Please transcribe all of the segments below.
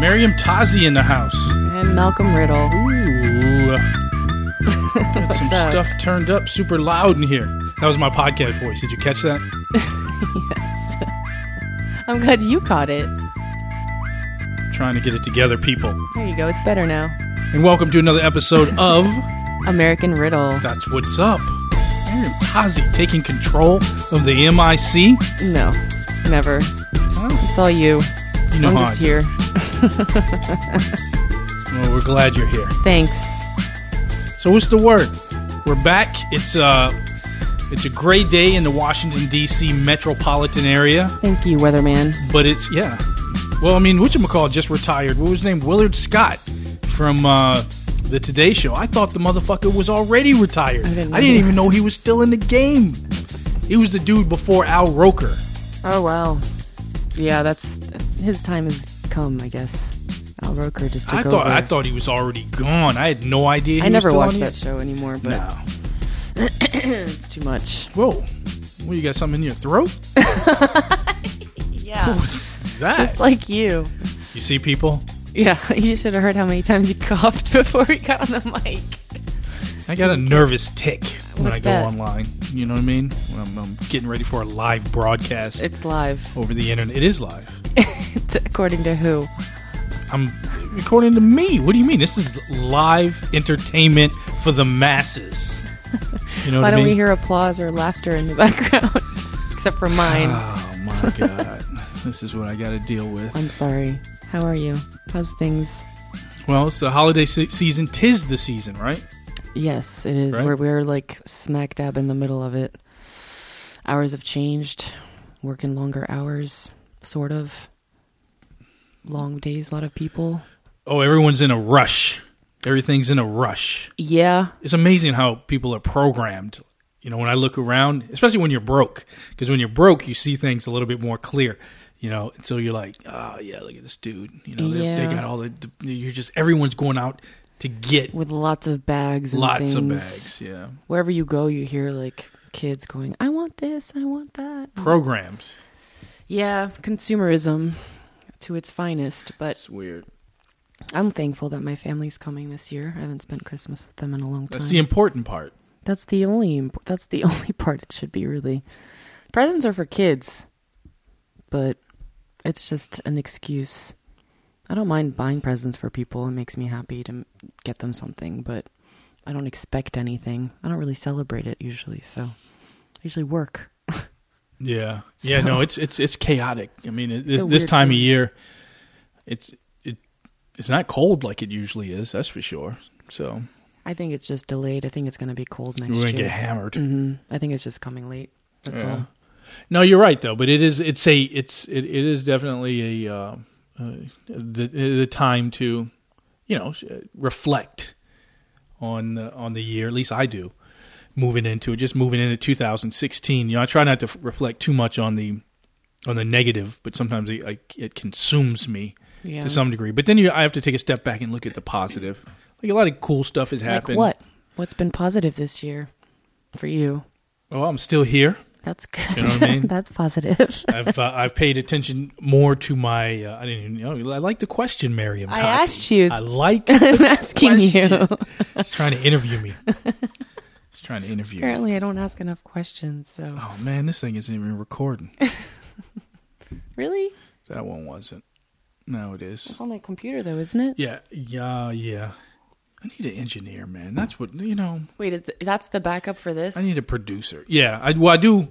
Meriem Tazi in the house. And Malcolm Riddle. Ooh. Got some up? stuff turned up super loud in here. That was my podcast voice. Did you catch that? yes. I'm glad you caught it. Trying to get it together, people. There you go. It's better now. And welcome to another episode of American Riddle. That's What's Up. Meriem Tazi taking control of the MIC. No, never. Oh, It's all you. you know I'm just here. Well, we're glad you're here. Thanks. So what's the word? We're back. It's uh it's a great day in the Washington D.C. metropolitan area, Thank you, Weatherman. but it's yeah. Well, I mean, which McCall just retired. What was his name? Willard Scott from uh, the Today Show. I thought the motherfucker was already retired. I didn't didn't, even know he was still in the game. He was the dude before Al Roker. Oh, wow. Yeah, that's. His time has come, I guess. Al Roker just took I thought over. I thought he was already gone. I had no idea. He I was never still watched on that the- show anymore, but No. it's too much. Whoa. What, you got something in your throat? Yeah. What's that? Just like you. you see people? Yeah, you should have heard how many times he coughed before he got on the mic. I got a nervous tick when What's I go that? online. You know what I mean? When I'm, I'm getting ready for a live broadcast It's live. over the internet. It is live. According to who? I'm according to me. What do you mean? This is live entertainment for the masses. You know Why what don't mean? we hear applause or laughter in the background? Except for mine. Oh my god, this is what I got to deal with. I'm sorry. How are you? How's things? Well, it's the holiday se- season. Tis the season, right? Yes, it is. Right? We're we're like smack dab in the middle of it. Hours have changed. Working longer hours, sort of. Long days, a lot of people. Oh, everyone's in a rush. Everything's in a rush. Yeah. it's amazing how people are programmed. You know, when I look around, especially when you're broke, because when you're broke, you see things a little bit more clear. You know, and so you're like, oh yeah, look at this dude. You know, they, they got all the. You're just everyone's going out to get With lots of bags and lots of bags. Yeah, Wherever you go, you hear like kids going, I want this, I want that. programmed. Yeah, consumerism to its finest. But It's weird. I'm thankful that my family's coming this year. I haven't spent Christmas with them in a long time. That's the important part. That's the only imp- that's the only part it should be really. Presents are for kids, but it's just an excuse. I don't mind buying presents for people. It makes me happy to get them something, but I don't expect anything. I don't really celebrate it usually, so I usually work. Yeah, yeah. No, it's it's it's chaotic. I mean, it, this this time of year, it's it it's not cold like it usually is. That's for sure. So I think it's just delayed. I think it's going to be cold next we're gonna year. get hammered. hmm I think it's just coming late. That's Yeah. all. No, you're right though. But it is it's a it's it, it is definitely a uh, uh, the the time to you know reflect on the, on the year. At least I do. Moving into it, just moving into 2016. You know, I try not to f- reflect too much on the on the negative, but sometimes it, it consumes me Yeah. to some degree. But then you, I have to take a step back and look at the positive. Like a lot of cool stuff has like happened. what? What's been positive this year for you? Oh, I'm still here. That's good. You know I mean? That's positive. I've uh, I've paid attention more to my. Uh, I didn't even know. I like the question, Meriem. I asked you. I like I'm asking you. She's trying to interview me. She's trying to interview. Apparently, I don't ask enough questions. So, Oh man, this thing isn't even recording. really, that one wasn't. No, it is. it's on the computer though, isn't it? Yeah, yeah, yeah. I need an engineer, man. That's what you know. Wait, that's the backup for this. I need a producer. Yeah, I, well, I do.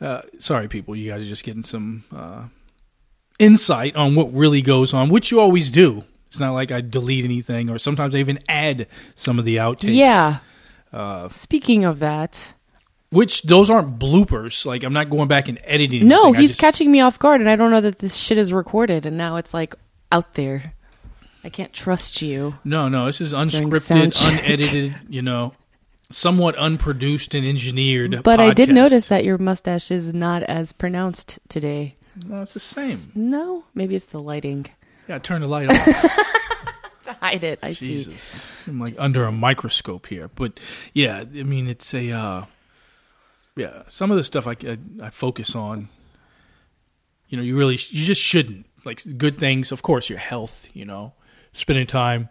Uh, sorry, people. You guys are just getting some uh, insight on what really goes on, which you always do. It's not like I delete anything, or sometimes I even add some of the outtakes. yeah. Uh, Speaking of that, which those aren't bloopers. Like I'm not going back and editing. no, anything. He's just- catching me off guard, and I don't know that this shit is recorded, and now it's like out there. I can't trust you. No, no. This is unscripted, unedited. You know, somewhat unproduced and engineered. But I did notice that your mustache is not as pronounced today. No, it's the same. No, maybe it's the lighting. Yeah, turn the light off. To hide it, I see. I'm like under a microscope here. But yeah, I mean, it's a uh, yeah. Some of the stuff I, I I focus on, you know, you really you just shouldn't. like good things. Of course, your health. You know, spending time,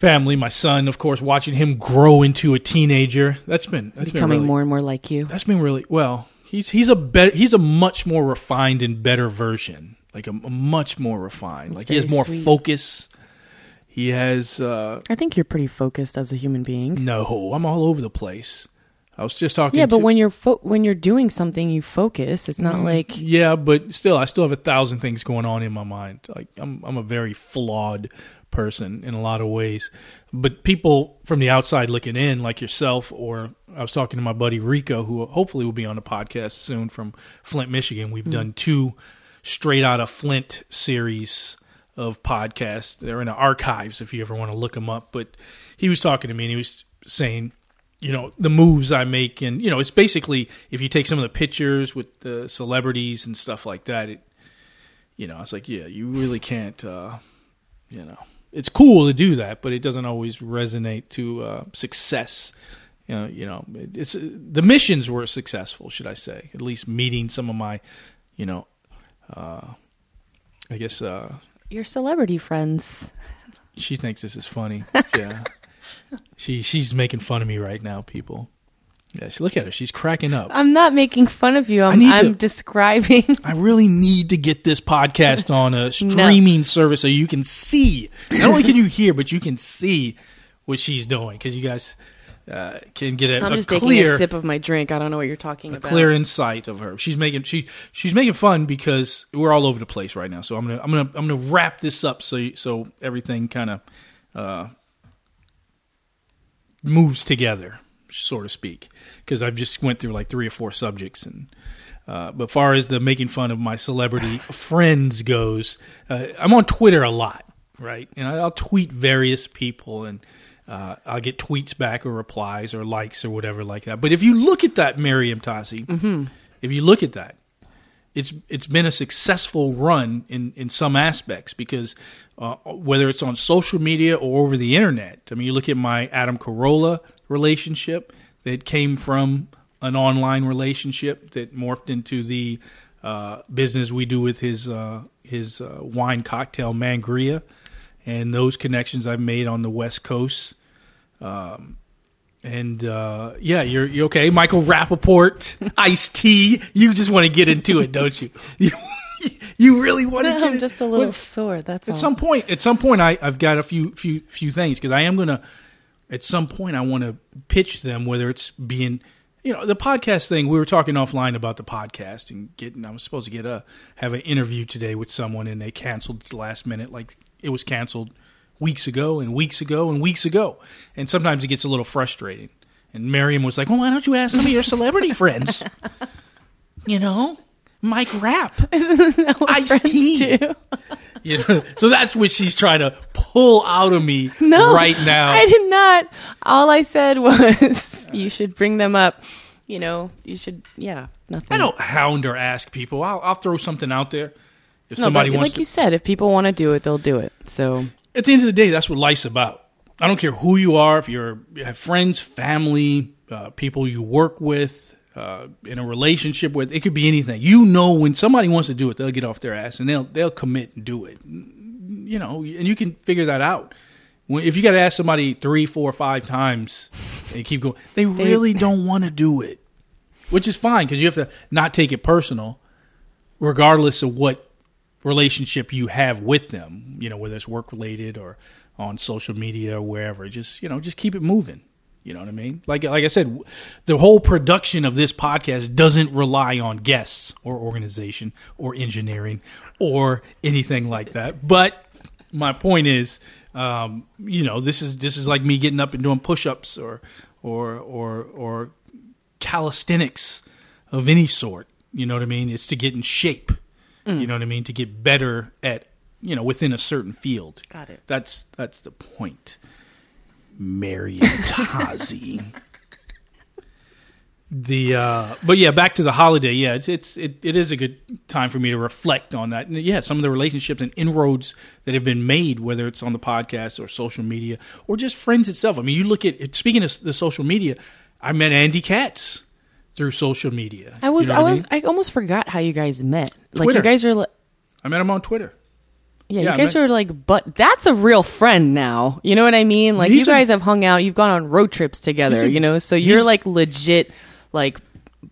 family. My son, of course, watching him grow into a teenager. That's been that's been Becoming really, more and more like you. That's been really well. He's he's a better he's a much more refined and better version. Like a, a much more refined. That's like he has more sweet. focus. He has uh I think you're pretty focused as a human being. no. I'm all over the place. I was just talking. Yeah, but to, when you're fo- when you're doing something, you focus. It's not like yeah, but still, I still have a thousand things going on in my mind. Like I'm, I'm a very flawed person in a lot of ways. But people from the outside looking in, like yourself, or I was talking to my buddy Rico, who hopefully will be on the podcast soon from Flint, Michigan. We've done two straight out of Flint series of podcasts. They're in the archives if you ever want to look them up. But he was talking to me and he was saying you know the moves I make, and you know it's basically if you take some of the pictures with the celebrities and stuff like that, it, you know, it's like yeah, you really can't, uh, you know, it's cool to do that, but it doesn't always resonate to uh, success. You know, you know, it's the missions were successful, should I say? At least meeting some of my, you know, uh, I guess uh, your celebrity friends. she thinks this is funny. Yeah. she she's making fun of me right now, people. Yeah, she look at her. She's cracking up. I'm not making fun of you. I'm, I'm to- describing. I really need to get this podcast on a streaming service so you can see. Not only can you hear, but you can see what she's doing because you guys uh, can get a, I'm a just taking clear a sip of my drink. I don't know what you're talking a about. clear insight of her. She's making she she's making fun because we're all over the place right now. So I'm gonna I'm gonna I'm gonna wrap this up so so everything kind of uh, moves together, so to speak. Because I've just went through like three or four subjects and. Uh, but far as the making fun of my celebrity friends goes, uh, I'm on Twitter a lot, right? And I'll tweet various people, and uh, I'll get tweets back or replies or likes or whatever like that. But if you look at that, Meriem Tazi, if you look at that, it's it's been a successful run in in some aspects because uh, whether it's on social media or over the internet. I mean, you look at my Adam Carolla relationship that came from an online relationship that morphed into the uh, business we do with his uh, his uh, wine cocktail Mangria, and those connections I've made on the West Coast. Um, and uh, yeah, you're, you're okay. Michael Rapaport, Ice T. You just want to get into it, don't you? You, you really want to get I'm it- just a little sore. That's at all. some point, at some point, I, I've got a few few few things because I am gonna. At some point, I want to pitch them. Whether it's being, you know, the podcast thing. We were talking offline about the podcast and getting. I was supposed to get a have an interview today with someone, and they canceled at the last minute. Like it was canceled weeks ago and weeks ago and weeks ago. And sometimes it gets a little frustrating. And Meriem was like, "Well, why don't you ask some of your celebrity friends? You know, Mike Rapp, Ice T." You know, so that's what she's trying to pull out of me No, right now. I did not. All I said was you should bring them up. You know, you should. Yeah, nothing. I don't hound or ask people. I'll, I'll throw something out there. If No, somebody but wants like to, you said, if people want to do it, they'll do it. So at the end of the day, that's what life's about. I don't care who you are, if you're you have friends, family, uh, people you work with, uh, in a relationship with, it could be anything. You know, when somebody wants to do it, they'll get off their ass and they'll they'll commit and do it. You know, and you can figure that out. When, if you got to ask somebody three, four, five times and keep going, they really don't want to do it, which is fine because you have to not take it personal, regardless of what relationship you have with them, you know, whether it's work related or on social media or wherever. Just, you know, just keep it moving. You know what I mean? Like like I said, the whole production of this podcast doesn't rely on guests or organization or engineering or anything like that. But my point is, um, you know, this is this is like me getting up and doing push-ups or or or or calisthenics of any sort. You know what I mean? It's to get in shape. You know what I mean? To get better at you know within a certain field. Got it. That's that's the point. Marion Tazi. the uh, but yeah, back to the holiday. Yeah, it's it's it, it is a good time for me to reflect on that. And yeah, some of the relationships and inroads that have been made, whether it's on the podcast or social media or just friends itself. I mean, you look at speaking of the social media, I met Andy Katz through social media. I was, You know I was, mean? I almost forgot how you guys met. Like Twitter. you guys are. li- I I met him on Twitter. Yeah, Yeah, I you guys met- are like, but that's a real friend now. You know what I mean? Like He's you a- guys have hung out, you've gone on road trips together. A- you know, so you're like legit, like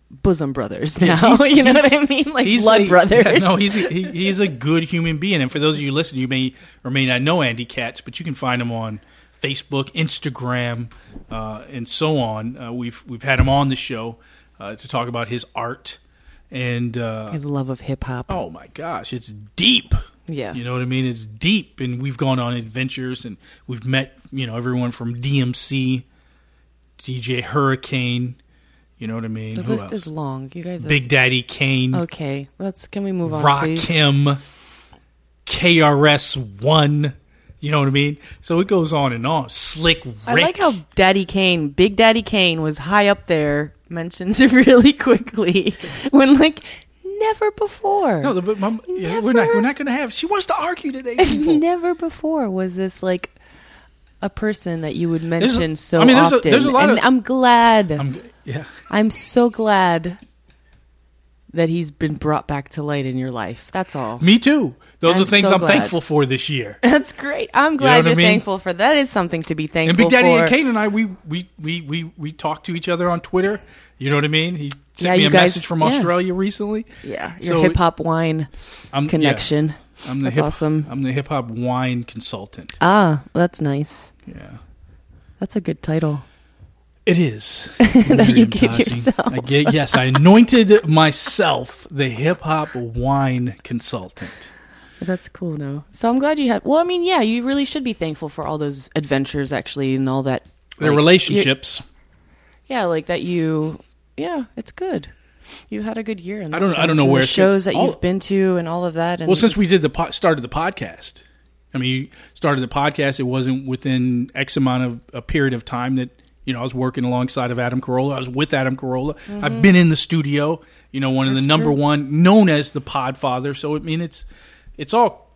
bosom brothers now. he's- you know what I mean? Like he's blood a- brothers. yeah, no, he's a, he, he's a good human being. And for those of you listening, you may or may not know Andy Katz, but you can find him on Facebook, Instagram, uh, and so on. Uh, we've we've had him on the show uh, to talk about his art. And uh, His love of hip hop. oh my gosh, it's deep. yeah. You know what I mean? It's deep, and we've gone on adventures, and we've met you know everyone from DMC, DJ Hurricane. You know what I mean? the Who list else? is long. You guys. Have, Big Daddy Kane, okay, let's. Can we move on, please? Rakim, KRS One. You know what I mean? So it goes on and on. Slick Rick. I like how Daddy Kane, Big Daddy Kane, was high up there, mentioned really quickly, when like never before. no, but mom, yeah, we're not we're not going to have. She wants to argue today. Never before was this like a person that you would There's a- mention so I mean, there's a- there's a lot and of- I'm glad. I'm, I'm, so glad that he's been brought back to light in your life. That's all. Me too. Those I'm are things so I'm glad. thankful for this year. That's great. I'm glad what I you're mean? thankful for that. Is something to be thankful for. And Big Daddy for. and Kane and I, we we we we we talked to each other on Twitter. You know what I mean? He sent Yeah, me a guys- message from yeah. Australia recently. yeah, your So- hip hop wine I'm yeah, connection. I'm the That's hip, awesome. I'm the hip hop wine consultant. Ah, that's nice. Yeah, That's a good title. it is. That you give yourself. I get, yes, I anointed myself the hip hop wine consultant. That's cool though. So I'm glad you had. Well, I mean, yeah, you really should be thankful for all those adventures actually and all that. Their like, relationships. Yeah, like that. You. Yeah, it's good. You had a good year. In I don't- I don't know and where the shows that all- you've been to and all of that. And Well, since just- we did the po- started the podcast, I mean, you started the podcast. It wasn't within X amount of a period of time that you know I was working alongside of Adam Carolla. I was with Adam Carolla. I've been in the studio. You know, one of Mm-hmm. That's the number true. one, known as the Podfather. So I mean, it's it's all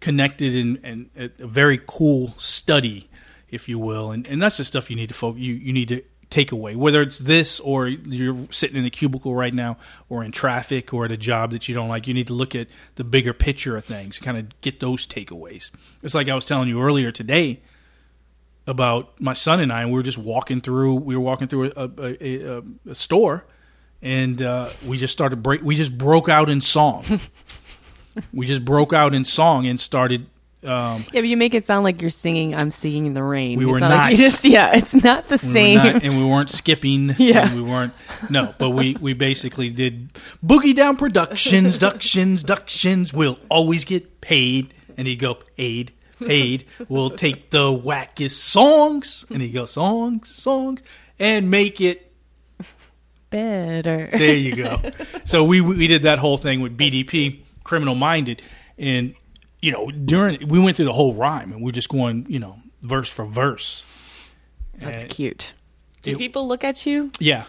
connected and a very cool study, if you will. And and that's the stuff you need to focus. You you need to take away whether it's this or you're sitting in a cubicle right now or in traffic or at a job that you don't like you need to look at the bigger picture of things kind of get those takeaways it's like i was telling you earlier today about my son and i and we were just walking through we were walking through a, a, a, a store and uh, we just started break we just broke out in song we just broke out in song and started um, Yeah, but you make it sound like you're singing "I'm Singing in the Rain." We It's were not. Like not. you just yeah, it's not the We same. not- and we weren't skipping. Yeah. and we weren't. No, but we we basically did boogie down productions, ductions, ductions. We'll always get paid, and he'd go paid, paid. We'll take the wackest songs, and he'd go songs, songs, and make it. Better. There you go. so we we did that whole thing with BDP, criminal minded, and you know during we went through the whole rhyme, and we're just going you know verse for verse. That's And- cute. Do It- people look at you? Yeah.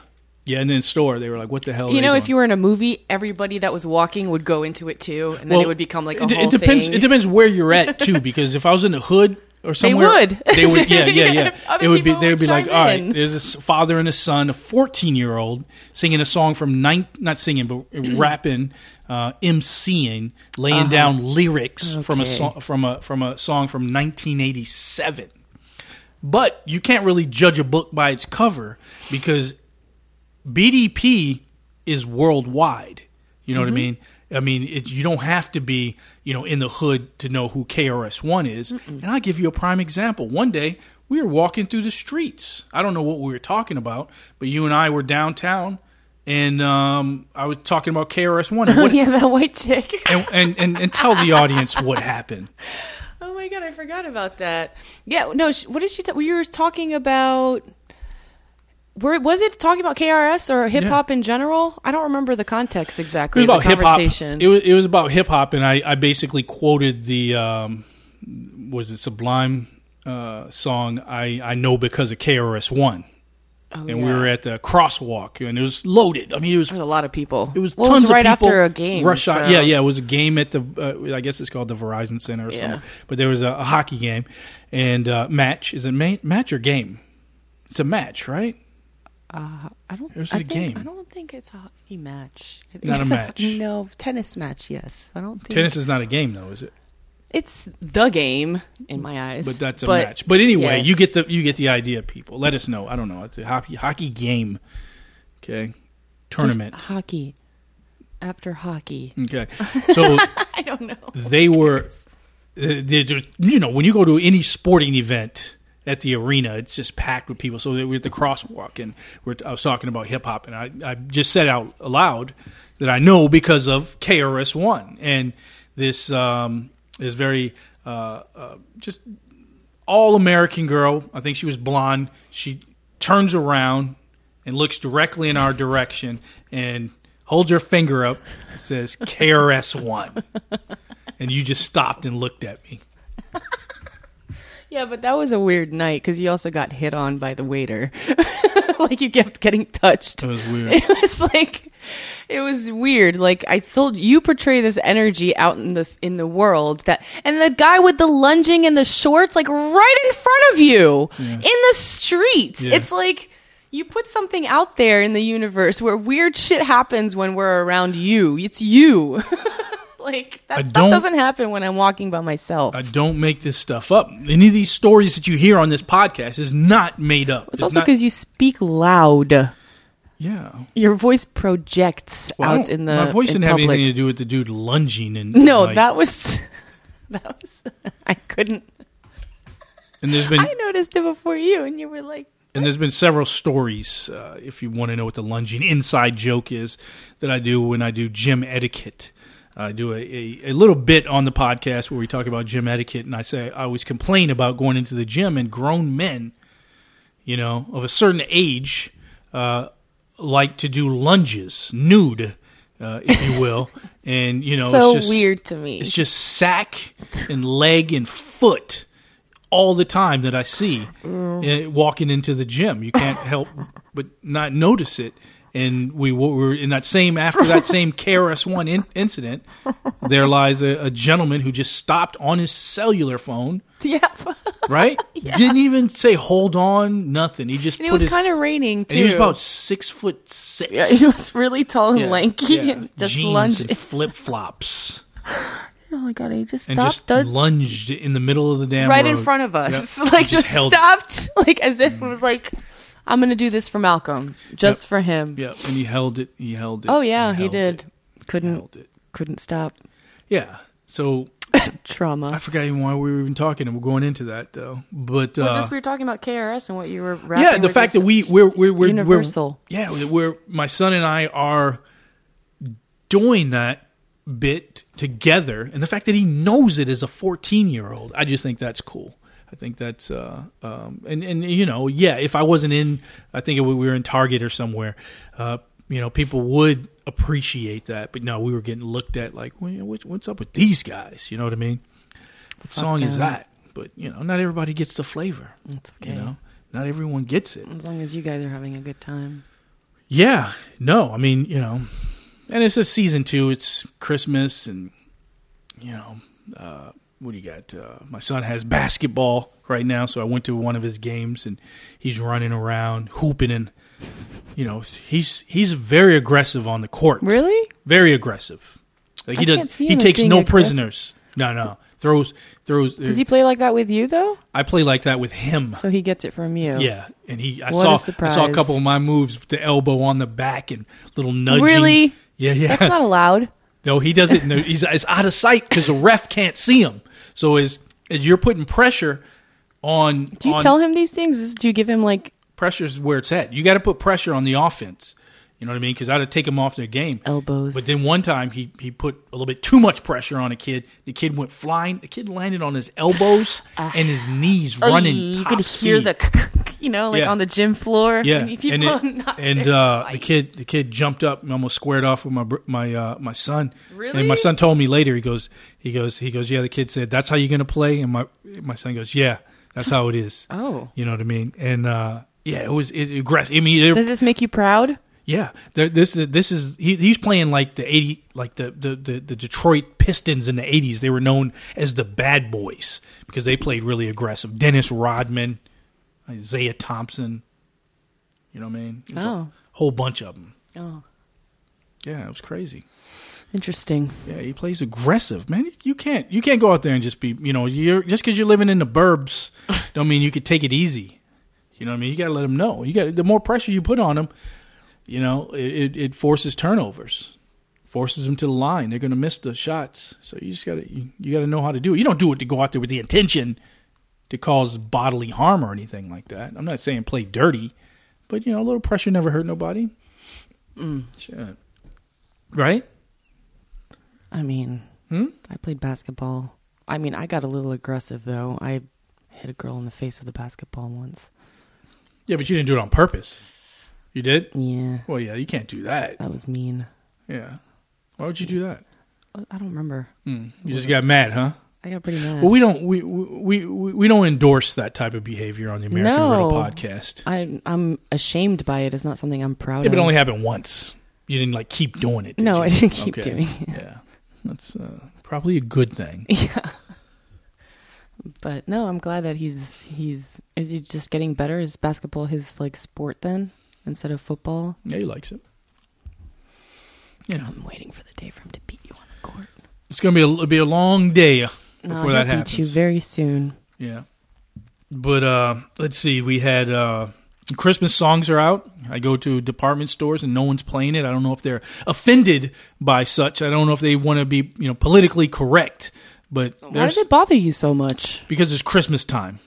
Yeah, and then store they were like, "What the hell?" You know, if you were in a movie, everybody that was walking would go into it too, and then it would become like a it, whole it depends. thing. It depends where you're at too, because if I was in the hood or somewhere, would. They would. Yeah, yeah, Yeah, yeah. it would be. They would would be like, chime "All right, there's a s- father and a son, a 14 year old, singing a song from nine, not singing, but rapping, uh, MCing, laying down lyrics from a Uh-huh. Song from a from a song from 1987." But you can't really judge a book by its cover because BDP is worldwide. You know what I mean? I mean, it, you don't have to be, you know, in the hood to know who KRS One is. And I'll give you a prime example. One day we were walking through the streets. I don't know what we were talking about, but you and I were downtown, and um, I was talking about KRS One. Oh what- yeah, that white chick. and, and, and, and tell the audience what happened. Oh my god, I forgot about that. Yeah, no. What did she? T- we were talking about. Were, was it talking about KRS or hip hop in general? I don't remember the context It exactly. was about hip hop. It was it was about hip hop, and I, I basically quoted the um, was it Sublime uh, song I I know because of KRS One, Oh, and we were at the crosswalk, and it was loaded. I mean, it was was a lot of people. it was well, tons it was right of people. after a game. Rush out. Yeah, yeah. It was a game at the uh, I guess it's called the Verizon Center or Yeah. something. But there was a, a hockey game and uh, match. Is it ma- match or game? It's a match, right? Uh, I don't. Or is it a think- game? I don't think it's a hockey match. Not a match. no tennis match. Yes, I don't think Tennis is not a game, though, is it? It's the game in my eyes. But that's a match. But anyway, you get the you get the idea, people. Let us know. I don't know. It's a hockey hockey game. Okay, tournament. Just hockey after hockey. Okay, so I don't know. they were, uh, they just, you know, when you go to any sporting event at the arena, it's just packed with people. So we're at the crosswalk, and we're, I was talking about hip hop, and I, I just said out aloud that I know because of KRS One and this um, this very uh, uh, just all American girl. I think she was blonde. She turns around and looks directly in our direction and holds her finger up. and says KRS One, and you just stopped and looked at me. Yeah, but that was a weird night because you also got hit on by the waiter. like you kept getting touched. It was weird. It was like it was weird. Like I told you portray this energy out in the in the world that and the guy with the lunging and the shorts like right in front of you in the street. Yeah. It's like you put something out there in the universe where weird shit happens when we're around you. It's you. like that stuff doesn't happen when I'm walking by myself. I don't make this stuff up. Any of these stories that you hear on this podcast is not made up. it's also because you speak loud. Yeah. Your voice projects Well, out in the my voice didn't have anything to do with the dude lunging and No, like- that was that was I couldn't. and there's been I noticed it before you, and you were like, and there's been several stories. Uh, if you want to know what the lunging inside joke is, that I do when I do gym etiquette. I do a, a, a little bit on the podcast where we talk about gym etiquette, and I say I always complain about going into the gym and grown men, you know, of a certain age, uh, like to do lunges nude, uh, if you will, and you know, so it's just, weird to me. It's just sack and leg and foot all the time that I see uh, walking into the gym. You can't help but not notice it. And we were in that same after that same KRS One in, incident. There lies a, a gentleman who just stopped on his cellular phone. yeah, Right? Didn't even say hold on, nothing. He just and it was his kind of raining too. and he was about six foot six. yeah, he was really tall and Yeah, lanky, yeah. and just jeans lunged. and flip flops. Oh my god, he just and stopped just dead- lunged in the middle of the damn right in front of us, Yep. like He just, held- stopped, like as if it mm. was like, I'm gonna do this for Malcolm, just Yep. for him. Yeah, and he held it. He held it. Oh yeah, he held did. it, Couldn't it. couldn't stop Yeah. So trauma. I forgot even why we were even talking, and we're going into that though. But well, uh, just we were talking about KRS and what you were. yeah, the fact that we sis- we're we're we're, universal. we're yeah we're my son and I are doing that bit together, and the fact that he knows it as a fourteen year old, I just think that's cool. I think that's uh um and and you know yeah if I wasn't in I think we were in Target or somewhere uh you know people would appreciate that but no we were getting looked at like well, what's, up with these guys? You know what I mean? What song is that? But you know not everybody gets the flavor It's okay. you know? Not everyone gets it. As long as you guys are having a good time. yeah no I mean you know and it's a season two it's Christmas and you know uh what do you got? Uh my son has basketball right now so I went to one of his games and he's running around hooping and you know he's he's very aggressive on the court Really? very aggressive like he does he takes no aggressive. prisoners no no throws throws Does he play like that with you though? I play like that with him So he gets it from you. Yeah, and he I What saw a I saw a couple of my moves with the elbow on the back and little nudging. Really? Yeah, yeah. That's not allowed. no, he does it. No, he's it's out of sight because the ref can't see him. So as as you're putting pressure on, Do you on tell him these things? Do you give him like pressure's where it's at. You got to put pressure on the offense. You know what I mean? Because I'd have take him off their game. elbows? But then one time he he put a little bit too much pressure on a kid. The kid went flying. The kid landed on his elbows and his knees running. Ah. you could hear speed. the, you know, like Yeah. on the gym floor. Yeah, And it- and uh, the kid the kid jumped up and almost squared off with my my uh, my son. Really? And my son told me later. He goes he goes he goes yeah. The kid said that's how you're gonna play, and my my son goes yeah, that's how it is. Oh, You know what I mean? And uh, yeah, it was it, aggressive. I mean, does this make you proud? yeah, this this is he, he's playing like the eighty like the, the the the Detroit Pistons in the eighties. They were known as the Bad Boys because they played really aggressive. Dennis Rodman, Isiah Thomas. You know what I mean? It was a Oh. whole bunch of them. Oh, Yeah, it was crazy. interesting. Yeah, he plays aggressive, man. You can't you can't go out there and just be you know you're just because you're living in the burbs don't mean you could take it easy. You know what I mean? You got to let them know. You got the more pressure you put on them, you know, it, it forces turnovers, forces them to the line. They're going to miss the shots. So you just got to you, you got to know how to do it. You don't do it to go out there with the intention to cause bodily harm or anything like that. I'm not saying play dirty, but you know, a little pressure never hurt nobody. Mm. Shit. Right? I mean, Hmm? I played basketball. I mean, I got a little aggressive though. I hit a girl in the face with a basketball once. Yeah, but you didn't do it on purpose. You did? Yeah, Well, yeah, you can't do that. that was mean. Yeah. Why would you do that? I don't remember. Hmm. You just got mad, huh? I got pretty mad. Well, we don't we, we we we don't endorse that type of behavior on the American No. Riddle podcast. I, I'm ashamed by it. It's not something I'm proud Yeah, of. it only happened once. You didn't like keep doing it. Did No, you? I didn't keep Okay. doing it. Yeah, that's uh, probably a good thing. yeah. But no, I'm glad that he's he's is he just getting better? Is basketball his like sport then instead of football? Yeah, he likes it. Yeah, I'm waiting for the day for him to beat you on the court. it's gonna be a it'll be a long day before he'll that beat happens. you very soon. Yeah. But uh let's see, we had uh Christmas songs are out. I go to department stores and no one's playing it. I don't know if they're offended by such. I don't know if they want to be, you know, politically correct. But Why does it bother you so much? because it's Christmas time.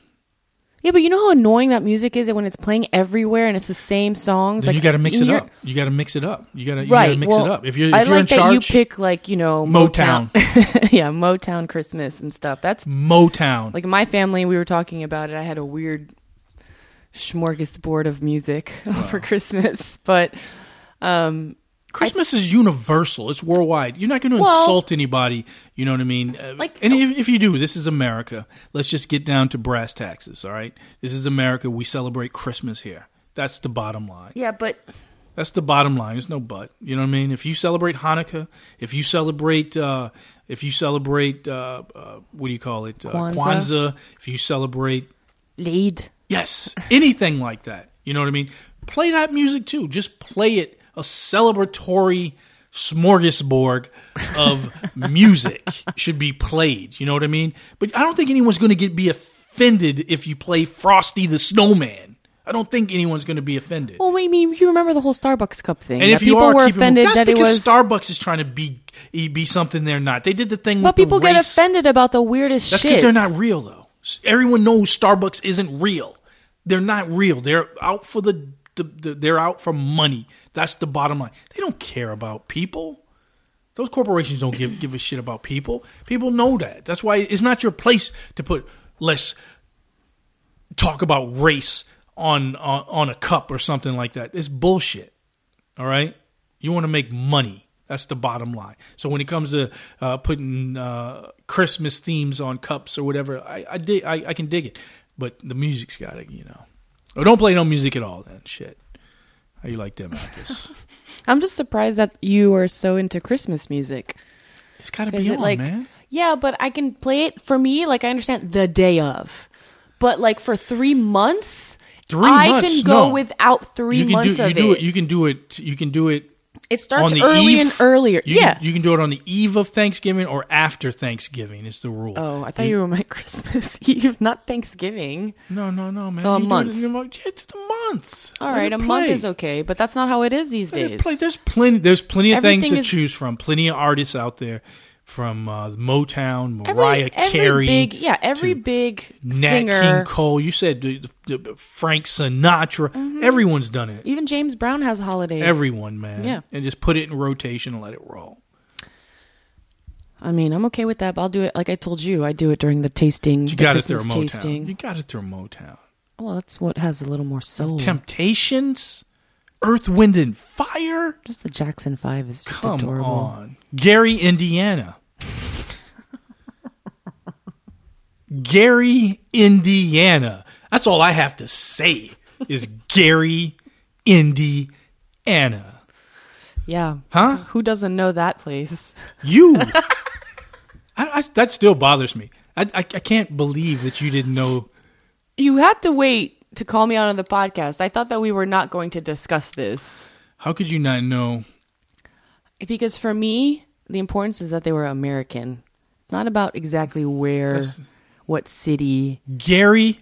Yeah, but you know how annoying that music is when it's playing everywhere and it's the same songs. Then like, you got to mix it your- up. You got to mix it up. You got to you Right. got to mix well, it up. If you're if I you're like in that charge, you pick like you know Motown. Motown. yeah, Motown Christmas and stuff. That's Motown. like my family. We were talking about it. I had a weird smorgasbord of music for Christmas, but um, Christmas is universal. It's worldwide. You're not going to Well- insult anybody. You know what I mean? Uh, Like- and if, if you do, this is America. Let's just get down to brass taxes. All right, this is America. We celebrate Christmas here. That's the bottom line. yeah, but That's the bottom line. There's no but. You know what I mean? If you celebrate Hanukkah, if you celebrate, uh, if you celebrate, uh, uh, what do you call it? Uh, Kwanzaa. Kwanzaa. If you celebrate lead. Yes, anything like that. You know what I mean? Play that music too. Just play it a celebratory smorgasbord of music should be played. You know what I mean? But I don't think anyone's going to get be offended if you play Frosty the Snowman. I don't think anyone's going to be offended. Well, I mean, you remember the whole Starbucks cup thing? and if you people are were offended that's that it because was. Starbucks is trying to be be something they're not. They did the thing, but people get offended about the weirdest That's because they're not real, though. Everyone knows Starbucks isn't real. They're not real. They're out for the, the, the they're out for money. That's the bottom line. They don't care about people. Those corporations don't give give a shit about people. People know that. That's why it's not your place to put let's talk about race on on, on a cup or something like that. It's bullshit. All right, you want to make money. That's the bottom line. So when it comes to uh, putting uh, Christmas themes on cups or whatever, I I, I I can dig it, but the music's got to you know. Or don't play no music at all. Then shit. How you like them apples? I'm just surprised that you are so into Christmas music. it's got to be on, like man. yeah, but I can play it for me. Like I understand the day of, but like for three months, Three I months, can go no. without three You can months do you of do it. it. You can do it. You can do it It starts early eve, and earlier. You yeah. can, you can do it on the eve of Thanksgiving or after Thanksgiving. Is the rule. oh, I thought you were my Christmas Eve, not Thanksgiving. No, no, no, man. So a You do it month. yeah, it's the month. All right, Let right, it a month is okay, but that's not how it is these Let days. play. There's plenty. There's plenty of things to is- choose from. Plenty of artists out there, from uh, Motown, Mariah every Carey, big, yeah, every big Nat singer, King Cole. You said the, the, the Frank Sinatra. Mm-hmm. Everyone's done it. even James Brown has a holiday. Everyone, man. Yeah. And just put it in rotation and let it roll. I mean, I'm okay with that, but I'll do it like I told you. I do it during the tasting, You the got it through Motown. tasting. You got it through Motown. Well, that's what has a little more soul. Temptations, Earth, Wind, and Fire. Just the Jackson Five is just Come adorable. on, Gary, Indiana. Gary, Indiana. That's all I have to say is Gary, Indiana. Yeah. Huh? Who doesn't know that place? You. I, I, that still bothers me. I, I, I can't believe that you didn't know. You had to wait to call me out on the podcast. I thought that we were not going to discuss this How could you not know? because for me, the importance is that they were American, not about exactly where, That's- what city. Gary,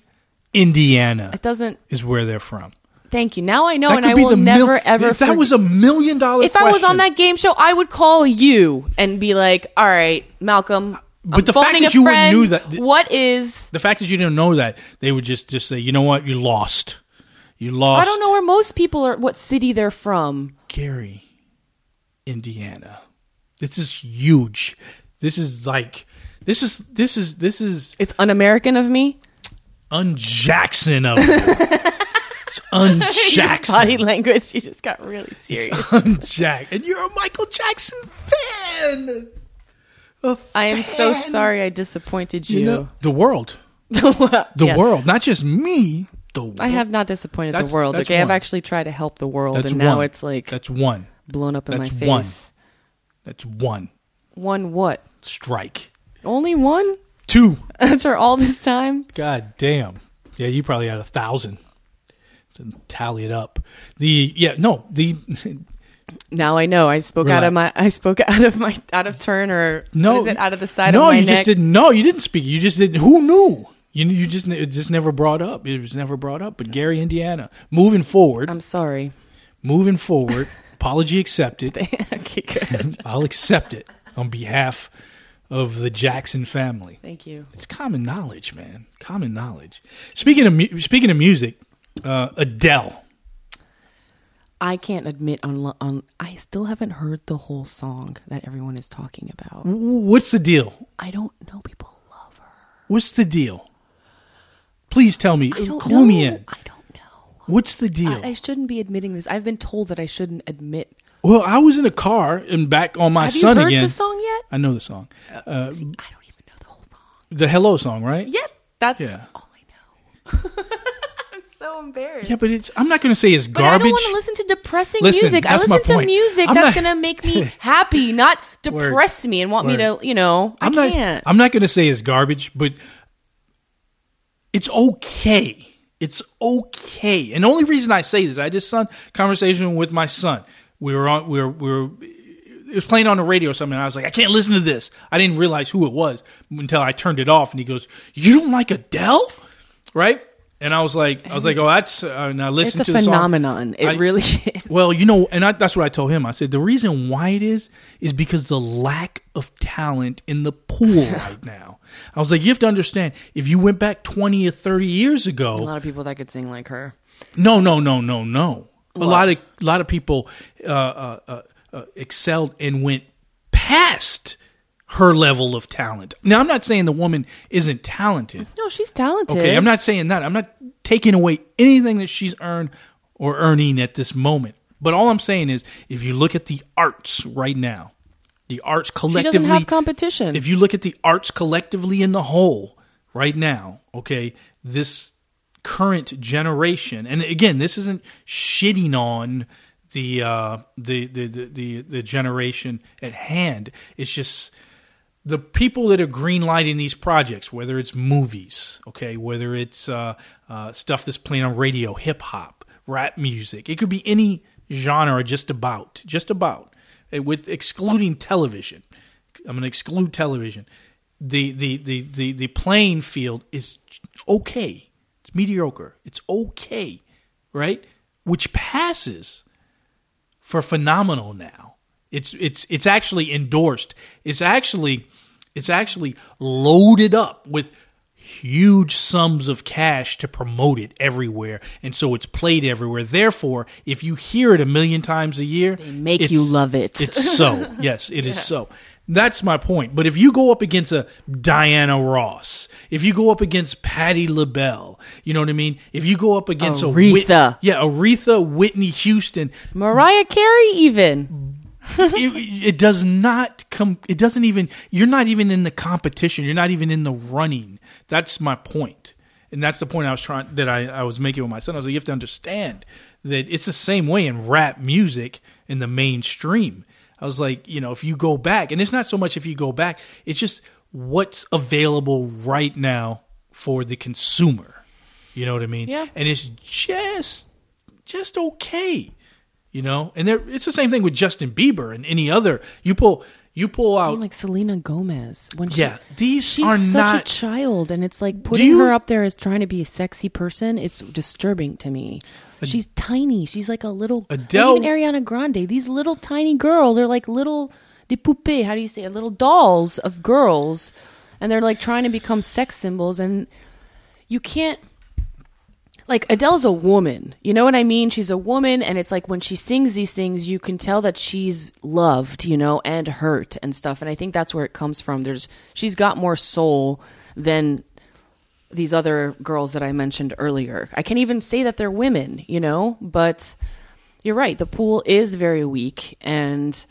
Indiana It doesn't. is where they're from. Thank you. Now I know, That and I will the mil- never ever. If that was a million dollar if I was on that game show, I would call you and be like, "All right, Malcolm." But I'm the fact that you wouldn't friend. knew that- what is? the fact that you didn't know that, they would just just say, you know what, you lost. You lost. I don't know where most people are. What city they're from? Gary, Indiana. This is huge. This is like this is this is this is It's un-American of me. un-Jackson of it. it's un-Jackson. Body language. You just got really serious. un-Jack, and you're a Michael Jackson fan. A I am so fan. sorry I disappointed you. You know the world, the the world, not just me. The world. I have not disappointed That's- the world. that's Okay, I've one. actually tried to help the world, That's and now one. it's like That's one. blown up in that's my one. face. That's one One what? strike. Only one Two. after all this time? God damn. Yeah, you probably had a thousand. To tally it up. The yeah no the Now I know. I spoke out of my. I spoke out of my out of turn, or no what is it? Out of the side no of my you neck. just didn't no you didn't speak you just didn't who knew you you just it just never brought up it was never brought up but Gary Indiana moving forward I'm sorry. moving forward apology accepted okay, good. I'll accept it on behalf of the Jackson family. Thank you. It's common knowledge, man. Common knowledge. Speaking of mu- speaking of music, uh, Adele. I can't admit on on. I still haven't heard the whole song that everyone is talking about. What's the deal? I don't know. People love her. What's the deal? Please tell me. Clue know. me in. I don't. What's the deal? I, I shouldn't be admitting this. I've been told that I shouldn't admit. well, I was in a car and back on my Have son you heard again. the song yet? I know the song. Uh, See, I don't even know the whole song. the Hello song, right? Yep, that's Yeah. all I know. I'm so embarrassed. Yeah, but it's. I'm not going to say it's But I garbage. don't want to listen to depressing Listen, music. I that's my listen to point. music I'm that's not- going to make me happy, not depress me and want me Word. to, you know, I'm I not. can't. I'm not going to say it's garbage, but it's okay. It's okay. And the only reason I say this, I just son conversation with my son. We were on. We were. We were. It was playing on the radio or something. And I was like, I can't listen to this. I didn't realize who it was until I turned it off. And he goes, "You don't like Adele, right?" And I was like, I was like, "Oh, that's." Uh, and I it's a to the song. phenomenon. It I- really is. Well, you know, and I, that's what I told him. I said the reason why it is is because the lack of talent in the pool right now. I was like, you have to understand. If you went back twenty or thirty years ago, A lot of people that could sing like her. no, no, no, no, no. A lot of a lot of people uh, uh, uh, uh, excelled and went past her level of talent. Now, I'm not saying the woman isn't talented. No, she's talented. Okay, I'm not saying that. I'm not taking away anything that she's earned or earning at this moment. But all I'm saying is, if you look at the arts right now, the arts collectively. She doesn't have competition. if you look at the arts collectively in the whole right now, okay, this current generation, and again, this isn't shitting on the uh, the, the the the the generation at hand. It's just the people that are greenlighting these projects, whether it's movies, okay, whether it's uh, uh, stuff that's playing on radio, hip hop, rap music, it could be any genre, just about, just about, eh, with excluding television. I'm going to exclude television. The, the the the the playing field is okay. It's mediocre. It's okay, right? Which passes for phenomenal now. It's it's it's actually endorsed. It's actually it's actually loaded up with huge sums of cash to promote it everywhere and so it's played everywhere therefore if you hear it a million times a year they make you love it. it's so yes it is so that's my point but if you go up against a diana ross if you go up against Patti labelle you know what i mean if you go up against a Whit- Aretha. yeah aretha whitney houston Mariah Carey, even. it, it does not come it doesn't even you're not even in the competition you're not even in the running that's my point and that's the point i was trying that i, I was making with my son i was like you have to understand that it's the same way in rap music in the mainstream i was like you know if you go back and it's not so much if you go back it's just what's available right now for the consumer You know what I mean? Yeah. And it's just just okay. You know, and it's the same thing with Justin Bieber and any other. You pull you pull out. like Selena Gomez when she, yeah, these she's are such not. a child, and it's like putting you- her up there as trying to be a sexy person. It's disturbing to me. She's tiny. She's like a little. like Adele- even Ariana Grande. These little tiny girls. They're like little de poupées. How do you say it? Little dolls of girls, and they're like trying to become sex symbols. And you can't. Like Adele's a woman, you know what I mean? She's a woman, and it's like when she sings these things, you can tell that she's loved, you know, and hurt and stuff. And I think that's where it comes from. There's she's got more soul than these other girls that I mentioned earlier. I can't even say that they're women, you know, but you're right. The pool is very weak and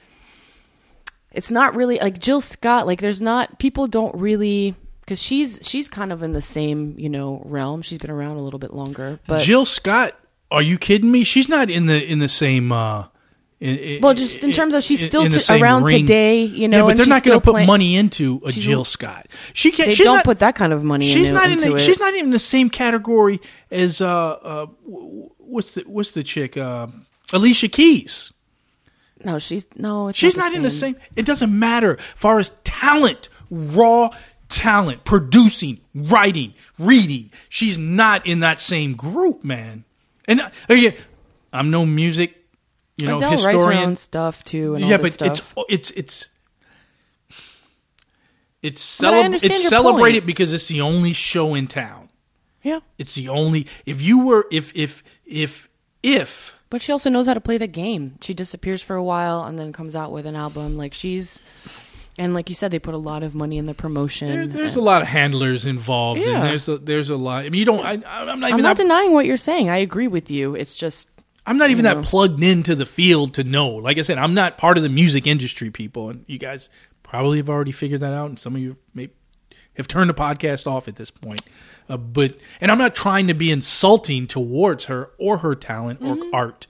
it's not really like Jill Scott, like there's not people don't really cuz she's she's kind of in the same, you know, realm. She's been around a little bit longer. But Jill Scott, are you kidding me? She's not in the in the same. uh in, well, just in terms of she's still in the to, around ring. today, you know, yeah, but they're she's not going to put playing- money into a She's- Jill Scott. She can't. They she's don't not, put that kind of money She's into, not in the. it. She's not even in the same category as uh, uh what's the what's the chick uh, Alicia Keys. no, she's no, it's She's not, not in the same. It doesn't matter. far as talent, raw talent, producing, writing, reading, she's not in that same group, man. And uh, again, I'm no music, you know, Adele writes her historian. own stuff too, and yeah, but stuff. it's it's it's But I celeb- it's celebrated point. because it's the only show in town. yeah. It's the only. If you were, if if if if But she also knows how to play the game. She disappears for a while and then comes out with an album. Like she's, and like you said, they put a lot of money in the promotion. there, there's a lot of handlers involved, Yeah. and there's a there's a lot. I mean, you don't. I, I'm not I'm not denying what you're saying. I agree with you. It's just I'm not even that plugged into the field to know. Like I said, I'm not part of the music industry, people, and you guys probably have already figured that out, and some of you may have turned the podcast off at this point. Uh, but and I'm not trying to be insulting towards her or her talent or art.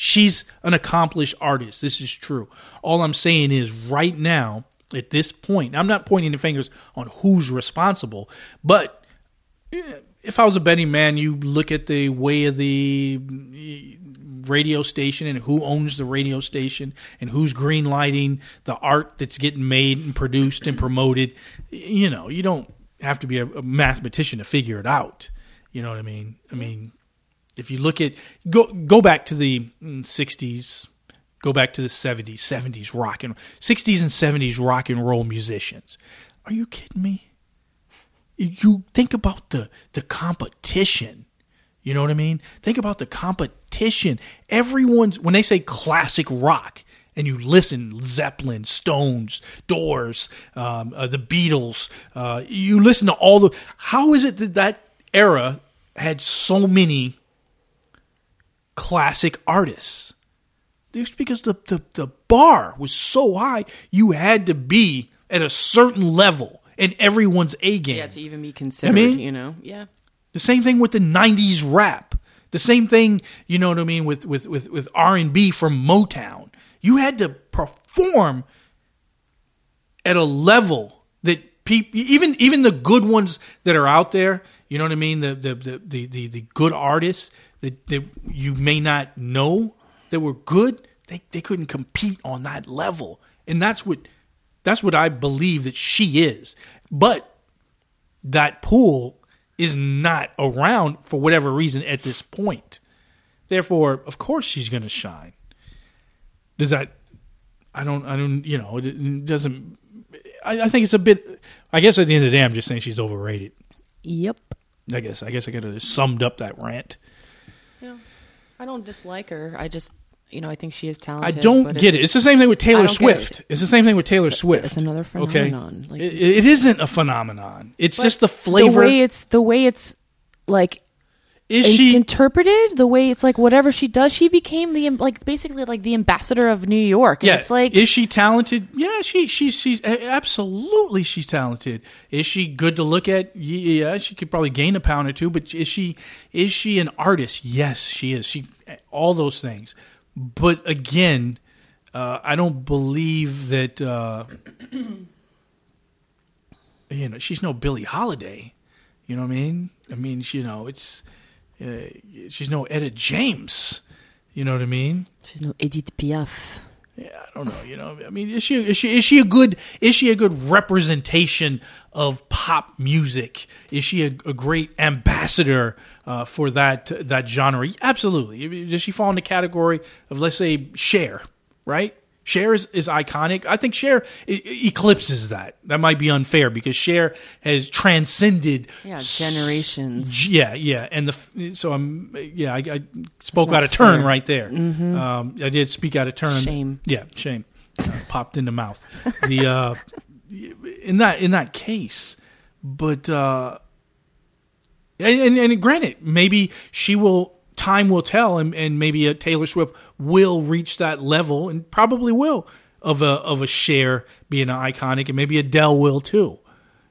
She's an accomplished artist. This is true. All I'm saying is right now, at this point, I'm not pointing the fingers on who's responsible, but eh, if I was a betting man, you look at the way of the eh, radio station and who owns the radio station and who's green lighting the art that's getting made and produced and promoted. You know, you don't have to be a, a mathematician to figure it out. You know what I mean? I mean, if you look at go go back to the mm, '60s, go back to the '70s, '70s rock and '60s and '70s rock and roll musicians. Are you kidding me? you think about the the competition. You know what I mean? Think about the competition. Everyone's when they say classic rock, and you listen Zeppelin, Stones, Doors, um, uh, the Beatles. Uh, you listen to all the. How is it that that era had so many classic artists? It's because the, the, the bar was so high, you had to be at a certain level in everyone's A game. yeah to even be considered. I mean- you know, yeah. The same thing with the '90s rap. The same thing, you know what I mean, with with with, with R and B from Motown. You had to perform at a level that people, even even the good ones that are out there, you know what I mean, the the the the, the, the good artists that, that you may not know that were good, they they couldn't compete on that level, and that's what that's what I believe that she is. But that pool is not around for whatever reason at this point. Therefore, of course, she's going to shine. Does that? I don't. I don't. You know, it- doesn't. I, I think it's a bit. I guess at the end of the day, I'm just saying she's overrated. Yep. I guess. I guess I could have summed up that rant. Yeah. I don't dislike her. I just, you know, I think she is talented. I don't get it. it's- the same thing with Taylor Swift. it. It's the same thing with Taylor It's- Swift. it's another Okay, phenomenon. Like, it, it isn't a phenomenon. It's just the flavor. The way it's the way it's like is it's she? interpreted, the way it's like whatever she does, she became the like basically like the ambassador of New York. And Yeah, it's like is she talented? Yeah, she she she's absolutely she's talented. Is she good to look at? Yeah, she could probably gain a pound or two. But is she is she an artist? Yes, she is. She all those things. But again, uh, I don't believe that. Uh, you know, she's no Billie Holiday. You know what I mean? I mean, you know, it's uh, she's no Etta James. You know what I mean? She's no Edith Piaf. Yeah, I don't know. You know, I mean, is she is she is she a good is she a good representation of pop music? Is she a, a great ambassador uh, for that that genre? Absolutely. Does she fall in the category of let's say Cher, right? Cher is, is iconic. I think Cher e- eclipses that. That might be unfair because Cher has transcended Yeah, generations. G- Yeah, yeah, and the f- so I'm yeah I, I spoke out of turn fair. right there. Um, I did speak out of turn. Shame. Yeah, shame. Uh, popped in the mouth. The uh, in that in that case, but uh, and, and and granted, maybe she will. Time will tell, and, and maybe a Taylor Swift will reach that level, and probably will of a of a Cher being an iconic, and maybe Adele will too.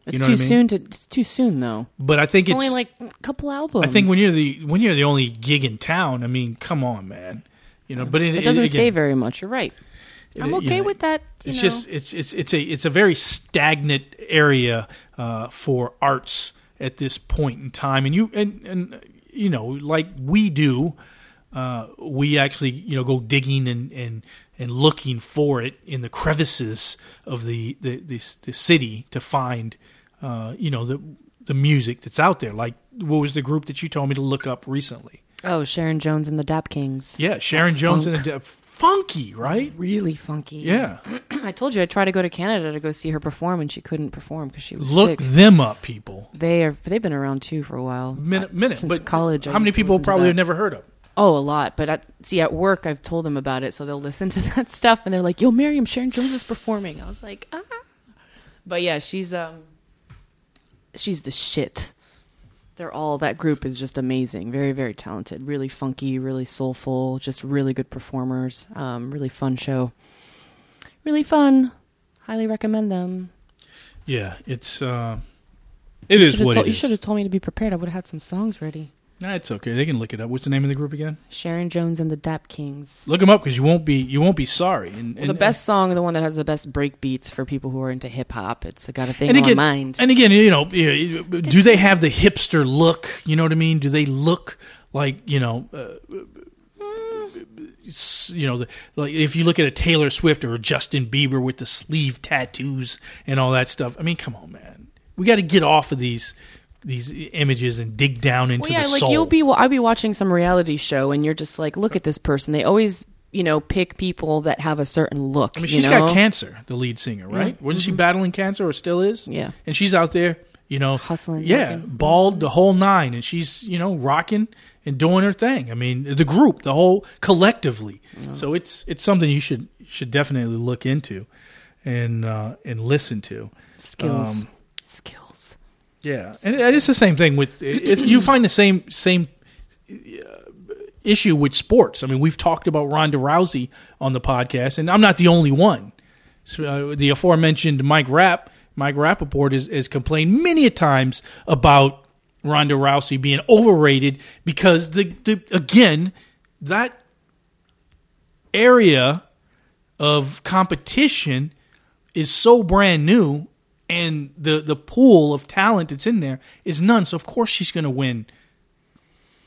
It's You know too I mean? soon to. It's too soon though. But I think It's, it's only like a couple albums. I think when you're the when you're the only gig in town, I mean, come on, man. You know, but it, it doesn't again, say very much. You're right. it- I'm you okay know, with that. you It's know. just it's it's it's a it's a very stagnant area uh, for arts at this point in time, and you and and you know, like we do, uh, we actually you know go digging and and and looking for it in the crevices of the the the, the city to find uh, you know the the music that's out there. Like what was the group that you told me to look up recently? oh, Sharon Jones and the Dap Kings. Yeah, Sharon Jones funk. and the funky, right? Really funky. Yeah, I told you I tried to go to Canada to go see her perform, and she couldn't perform because she was look sick. them up, people. They are. They've been around too for a while. Minute, minute. Since but college, how many people probably have never heard of? Oh, a lot. But at, see, at work, I've told them about it, so they'll listen to that stuff, and they're like, "Yo, Meriem, Sharon Jones is performing." I was like, "Ah." But yeah, she's um, she's the shit. They're all that group is just amazing, very very talented, really funky, really soulful, just really good performers. Um, really fun show, really fun. Highly recommend them. Yeah, it's uh, it is what told- it you should have told me to be prepared. I would have had some songs ready. Nah, it's okay. They can look it up. What's the name of the group again? Sharon Jones and the Dap Kings. Look them up because you won't be you won't be sorry. And, Well, and the best song, the one that has the best break beats for people who are into hip hop. It's got a thing and on again, my mind. and again, you know, do they have the hipster look? You know what I mean? Do they look like you know? Uh, you know, the, like if you look at a Taylor Swift or a Justin Bieber with the sleeve tattoos and all that stuff. I mean, come on, man. We got to get off of these these images and dig down into well, yeah, the like soul. you'll be. I'll be watching some reality show, and you're just like, look at this person. They always, you know, pick people that have a certain look. I mean, she's know? got cancer, the lead singer, right? Wasn't she battling cancer or still is? Yeah. And she's out there, you know, Hustling, Yeah, working. bald the whole nine, and she's you know rocking and doing her thing. I mean, the group, the whole collectively. So it's it's something you should should definitely look into and uh, and listen to. skills. Um, skills. Yeah, and it's the same thing with you find the same same uh, issue with sports. I mean, we've talked about Ronda Rousey on the podcast, and I'm not the only one. So, uh, the aforementioned Mike Rapp, Mike Rapaport, has, has complained many a times about Ronda Rousey being overrated because the, the again that area of competition is so brand new and the the pool of talent that's in there is none. So of course she's going to win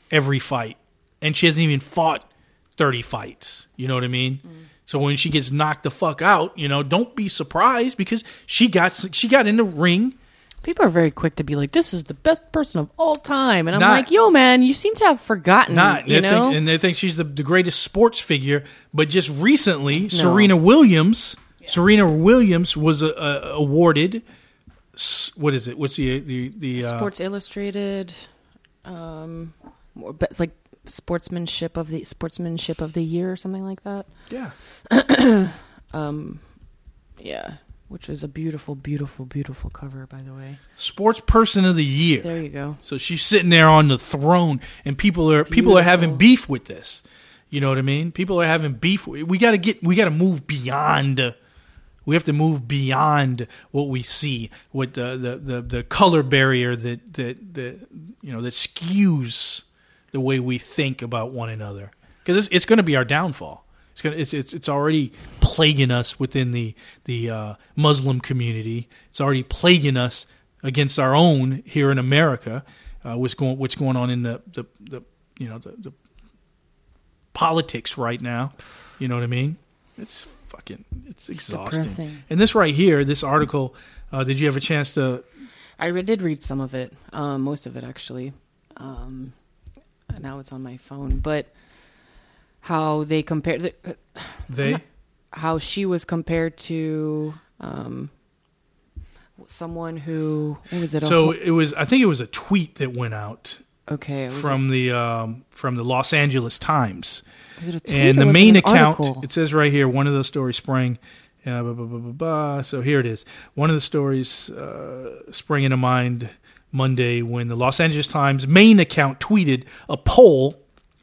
every fight. And she hasn't even fought 30 fights. You know what i mean? Mm. So when she gets knocked the fuck out you know don't be surprised because she got she got in the ring. People are very quick to be like, "This is the best person of all time," and I'm Not- like, "Yo, man, you seem to have forgotten." not you know, think, and they think she's the, the greatest sports figure. But just recently serena williams serena williams was uh, uh, awarded what is it what's the the the uh, Sports Illustrated, um, but it's like sportsmanship of the sportsmanship of the year or something like that. yeah Um, yeah, which is a beautiful, beautiful, beautiful cover, by the way. sports person of the year There you go. So she's sitting there on the throne, and people are people are having beef with this. You know what I mean? People are having beef. We got to get. We got to move beyond. We have to move beyond what we see with the the, the, the color barrier that, that that you know that skews the way we think about one another. Because it's, it's going to be our downfall. It's to, it's it's it's already plaguing us within the the uh, Muslim community. It's already plaguing us against our own here in America. Uh, what's going what's going on in the the, the you know the, the politics right now. You know what I mean? It's fucking it's exhausting. Depressing. And this right here, this article, uh, did you have a chance to? I re- did read some of it, um, most of it actually. Um, now it's on my phone, but how they compared They how she was compared to um, someone who what was it? so ho- it was. I think it was a tweet that went out okay, from the um, from the Los Angeles Times. was it a tweet and the it main account article? it says right here one of those stories sprang uh, blah, blah, blah, so here it is one of the stories uh, sprang into mind monday when the los angeles times main account tweeted a poll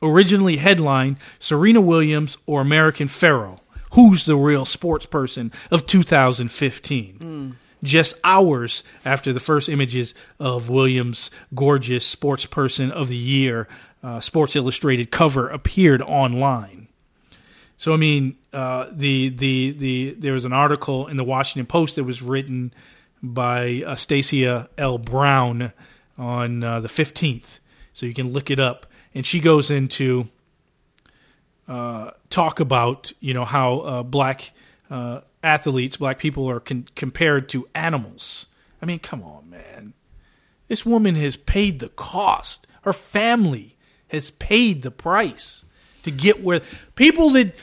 originally headlined serena williams or american pharoah who's the real sports person of 2015 just hours after the first images of Williams' gorgeous sports person of the year uh, Sports Illustrated cover appeared online. So I mean, uh, the the the there was an article in the Washington Post that was written by uh, Stacia L. Brown on uh, the fifteenth, so you can look it up, and she goes into uh, talk about you know how uh, black uh, athletes, black people are con- compared to animals. I mean, come on, man. This woman has paid the cost. Her family has paid the price to get where people that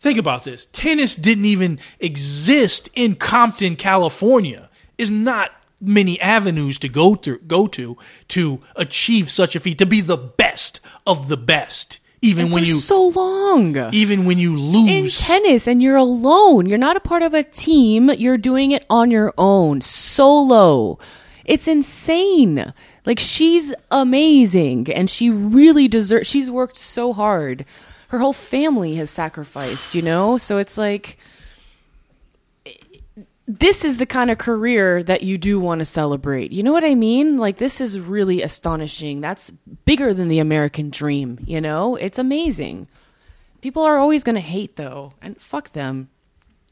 think about this. Tennis didn't even exist in Compton, California. Is not many avenues to go to go to to achieve such a feat to be the best of the best. Even And when for you so long even when you lose in lose tennis and you're alone. You're not a part of a team. You're doing it on your own, solo. It's insane. Like she's amazing and she really deserves she's worked so hard. Her whole family has sacrificed, you know? So it's like this is the kind of career that you do want to celebrate. You know what I mean? Like this is really astonishing. That's bigger than the American dream, you know? It's amazing. People are always going to hate though, and fuck them.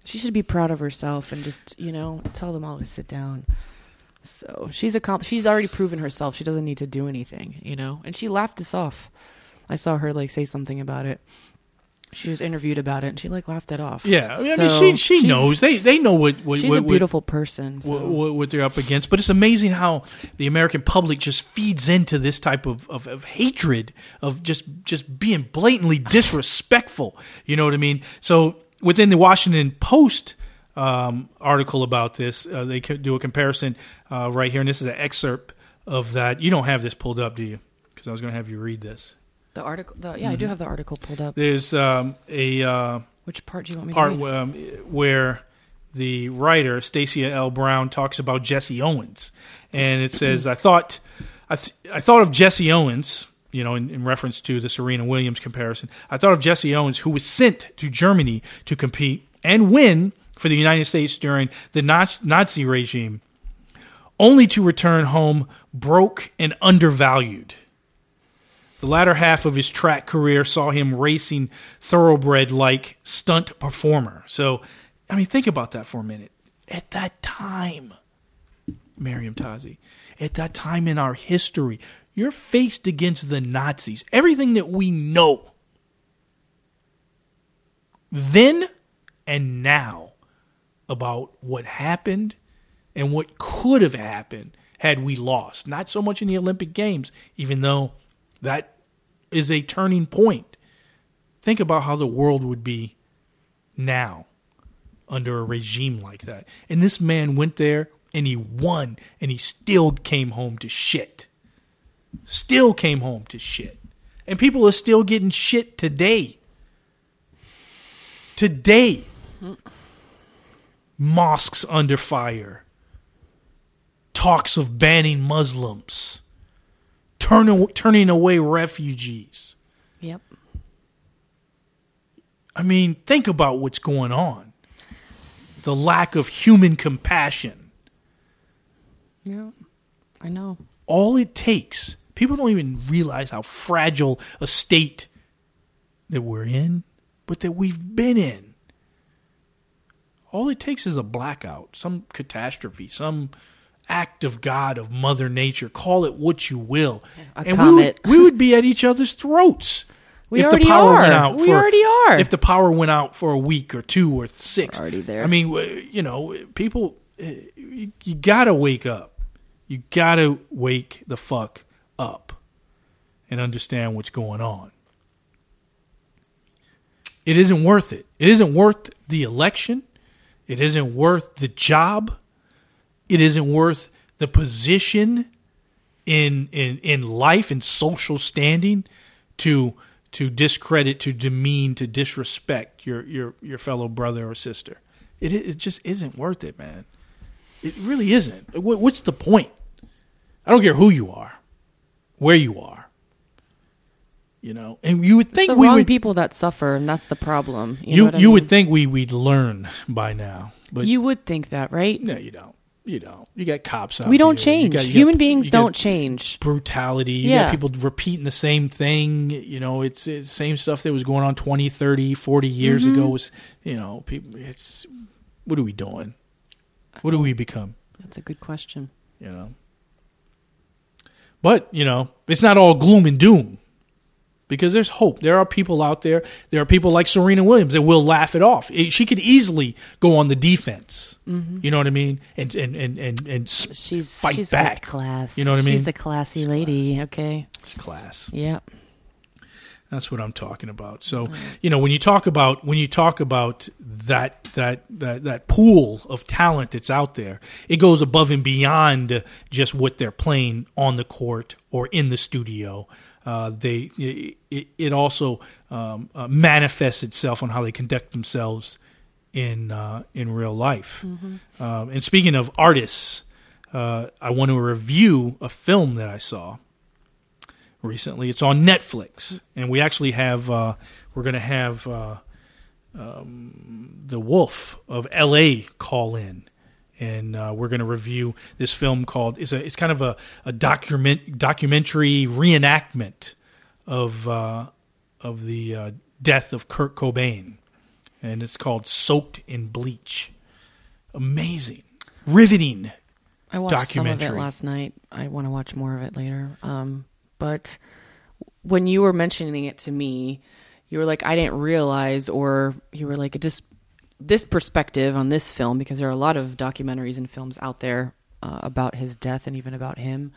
She should be proud of herself and just, you know, tell them all to sit down. So, she's a she's already proven herself. She doesn't need to do anything, you know? And she laughed us off. I saw her like say something about it. She was interviewed about it and she like laughed it off. yeah, I mean So, she she knows they they know what what She's what, a what- beautiful person. So. what, what, what they're up against. But it's amazing how the American public just feeds into this type of, of, of hatred of just just being blatantly disrespectful. You know what I mean? So within the Washington Post um, article about this, uh, they do a comparison uh, right here, and this is an excerpt of that. You don't have this pulled up, do you? Because I was going to have you read this. The article, the, yeah, I do have the article pulled up. There's um, a uh, Which part do you want me part to read? um, where the writer Stacia L. Brown talks about Jesse Owens, and it says, "I thought, I, th- I thought of Jesse Owens." You know, in, in reference to the Serena Williams comparison, I thought of Jesse Owens, who was sent to Germany to compete and win for the United States during the Nazi regime, only to return home broke and undervalued. The latter half of his track career saw him racing thoroughbred like stunt performer. So, I mean, think about that for a minute. At that time, Meriem Tazi, at that time in our history, you're faced against the Nazis. Everything that we know then and now about what happened and what could have happened had we lost. Not so much in the Olympic Games, even though that is a turning point. Think about how the world would be now under a regime like that. And this man went there and he won and he still came home to shit. Still came home to shit. And people are still getting shit today. Today. Mosques under fire. Talks of banning Muslims. Turn, turning away refugees. Yep. I mean, think about what's going on. The lack of human compassion. Yeah. I know. All it takes, people don't even realize how fragile a state that we're in, but that we've been in. All it takes is a blackout, some catastrophe, some act of God, of Mother Nature, call it what you will, A and we would, we would be at each other's throats. We if already the power are. went out We for, already are. If the power went out for a week or two or six, We're already there. I mean, you know, people, eh, you, you gotta wake up. You gotta wake the fuck up and understand what's going on. It isn't worth it. It isn't worth the election. It isn't worth the job. It isn't worth the position in in in life and social standing to to discredit, to demean, to disrespect your your your fellow brother or sister. It it just isn't worth it, man. It really isn't. What- What's the point? I don't care who you are, where you are. You know, and you would think the we wrong would people that suffer, and that's the problem. You, you you would think we we'd learn by now, but you would think that, right? no, you don't. You don't. You got cops out. we don't here. You change. got- you got- Human beings you don't change. brutality. You Yeah. got people repeating the same thing. You know, it's, it's same stuff that was going on 20, 30, 40 years Mm-hmm. ago was, you know, people it's what are we doing? What do we become, That's a good question. you know? But, you know, it's not all gloom and doom. Because there's hope. There are people out there. There are people like Serena Williams that will laugh it off. It- she could easily go on the defense. Mm-hmm. You know what I mean? And and and and, and She's Fight she's back. class. You know what I mean? She's a classy lady. Okay. class. Yep. That's what I'm talking about. So, you know, when you talk about when you talk about that that that that pool of talent that's out there, it goes above and beyond just what they're playing on the court or in the studio. Uh, they it, it also um, uh, manifests itself on how they conduct themselves in uh, in real life. Um, and speaking of artists, uh, I want to review a film that I saw recently. It's on Netflix, and we actually have uh, we're going to have uh, um, the Wolf of L.A. call in, and uh, we're going to review this film called it's a it's kind of a a document documentary reenactment of uh, of the uh, death of Kurt Cobain, and it's called Soaked in Bleach. Amazing, riveting. I watched some of it last night. I want to watch more of it later. Um, but when you were mentioning it to me, you were like, I didn't realize, or you were like, "It just this perspective on this film, because there are a lot of documentaries and films out there uh, about his death and even about him,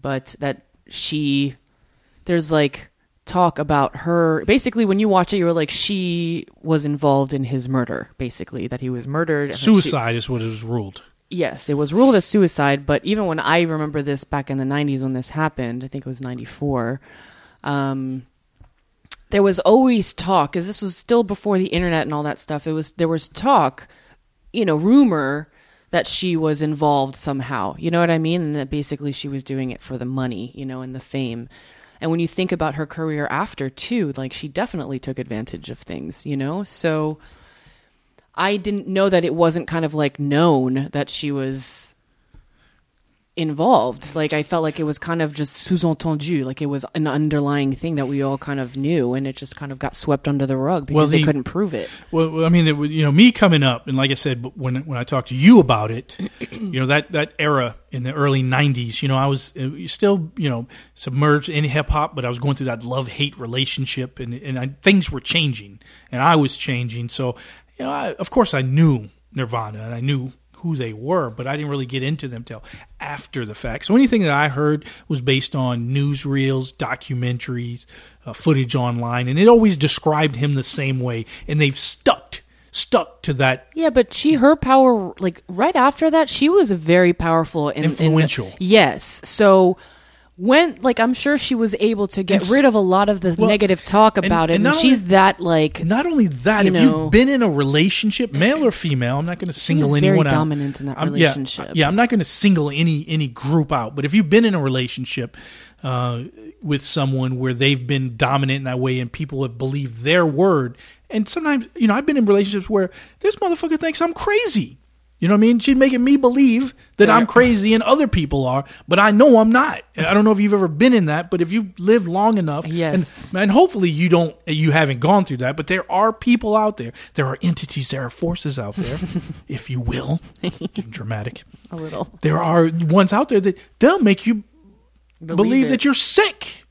but that she, there's like talk about her. Basically, when you watch it, you were like, she was involved in his murder, basically, that he was murdered. and that she- Suicide is what it was ruled. Yes, it was ruled as suicide, but even when I remember this back in the 90s when this happened, I think it was 94, um, there was always talk, because this was still before the internet and all that stuff. It was There was talk, you know, rumor that she was involved somehow. You know what I mean? And that basically she was doing it for the money, you know, and the fame. And when you think about her career after, too, like she definitely took advantage of things, you know? So. I didn't know that it wasn't kind of like known that she was involved. Like I felt like it was kind of just sous-entendu, like it was an underlying thing that we all kind of knew, and it just kind of got swept under the rug because Well, they couldn't prove it. Well, well, I mean, it was, you know, me coming up, and like I said, when when I talked to you about it, you know, that that era in the early '90s, you know, I was uh, still, you know, submerged in hip hop, but I was going through that love hate relationship, and and I, things were changing, and I was changing. So, you know, I, of course, I knew Nirvana, and I knew who they were, but I didn't really get into them till after the fact. So anything that I heard was based on newsreels, documentaries, uh, footage online, and it always described him the same way, and they've stuck stuck to that. Yeah, but she, her power, like right after that, she was a very powerful and Influential. yes. So when, like, I'm sure she was able to get And rid of a lot of the Well, negative talk and- about it, and and, she's only- that like Not only that, You if know- you've been in a relationship, male or female, I'm not going to single anyone out. dominant in that I'm- yeah, relationship. Yeah, I'm not going to single any any group out. But if you've been in a relationship uh, with someone where they've been dominant in that way, and people have believed their word, and sometimes you know I've been in relationships where this motherfucker thinks I'm crazy. You know what I mean? She's making me believe that I'm crazy and other people are, but I know I'm not. I don't know if you've ever been in that, but if you've lived long enough, Yes. and, and hopefully you don't, you haven't gone through that, but there are people out there, there are entities, there are forces out there, if you will, dramatic. A little. There are ones out there that they'll make you believe, it. that you're sick.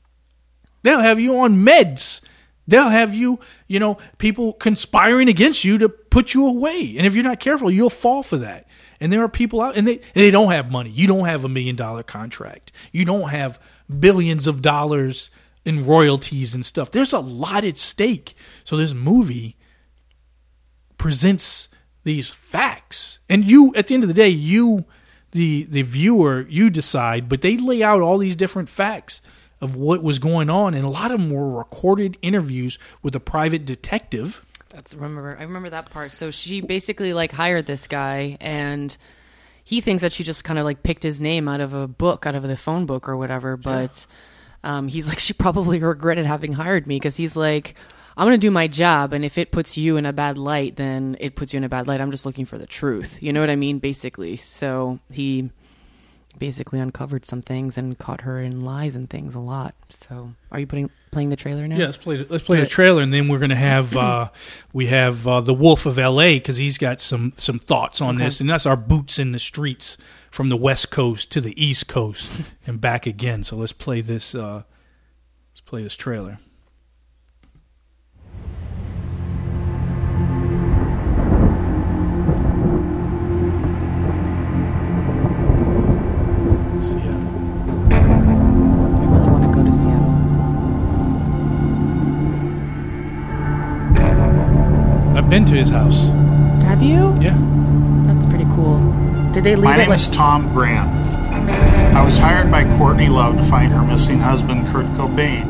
They'll have you on meds. They'll have you, you know, people conspiring against you to put you away. And if you're not careful, you'll fall for that. And there are people out, and they and they don't have money. You don't have a million dollar contract. You don't have billions of dollars in royalties and stuff. There's a lot at stake. So this movie presents these facts and you at the end of the day you the the viewer you decide but they lay out all these different facts of what was going on and a lot of them were recorded interviews with a private detective That's remember. I remember that part. So she basically like hired this guy, and he thinks that she just kind of like picked his name out of a book, out of the phone book or whatever. But um, he's like, she probably regretted having hired me because he's like, I'm gonna do my job, and if it puts you in a bad light, then it puts you in a bad light. I'm just looking for the truth. You know what I mean? Basically. So he basically uncovered some things and caught her in lies and things a lot. So are you putting playing the trailer now? yeah let's play let's play Do the it. trailer and then we're going to have uh we have uh the wolf of la because he's got some some thoughts on Okay. this and that's our boots in the streets from the west coast to the east coast and back again so let's play this uh let's play this trailer been to his house. Have you? Yeah. That's pretty cool. Did they leave My it name like- is Tom Grant. I was hired by Courtney Love to find her missing husband, Kurt Cobain.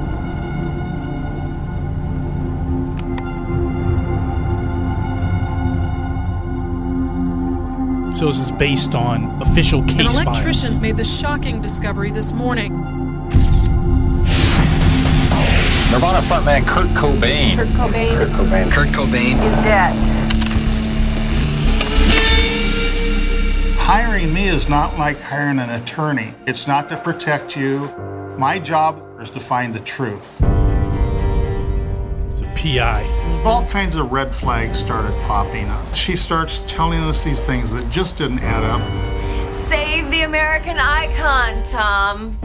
So this is based on official case. An case electrician files. made the shocking discovery this morning. Nirvana frontman Kurt Cobain. Kurt Cobain Kurt Cobain. Kurt Cobain. is dead. Hiring me is not like hiring an attorney. It's not to protect you. My job is to find the truth. It's a PI. All kinds of red flags started popping up. She starts telling us these things that just didn't add up. Save the American icon, Tom.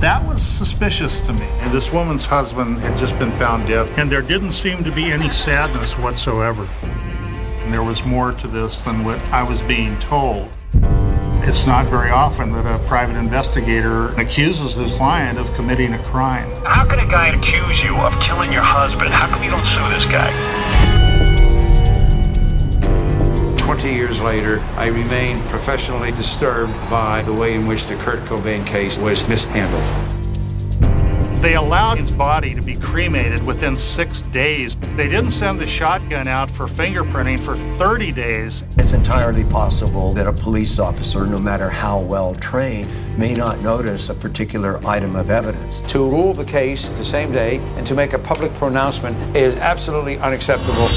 That was suspicious to me. And this woman's husband had just been found dead, and there didn't seem to be any sadness whatsoever. And there was more to this than what I was being told. It's not very often that a private investigator accuses his client of committing a crime. How can a guy accuse you of killing your husband? How come you don't sue this guy? 20 years later, I remain professionally disturbed by the way in which the Kurt Cobain case was mishandled. They allowed his body to be cremated within six days. They didn't send the shotgun out for fingerprinting for 30 days. It's entirely possible that a police officer, no matter how well trained, may not notice a particular item of evidence. To rule the case the same day and to make a public pronouncement is absolutely unacceptable.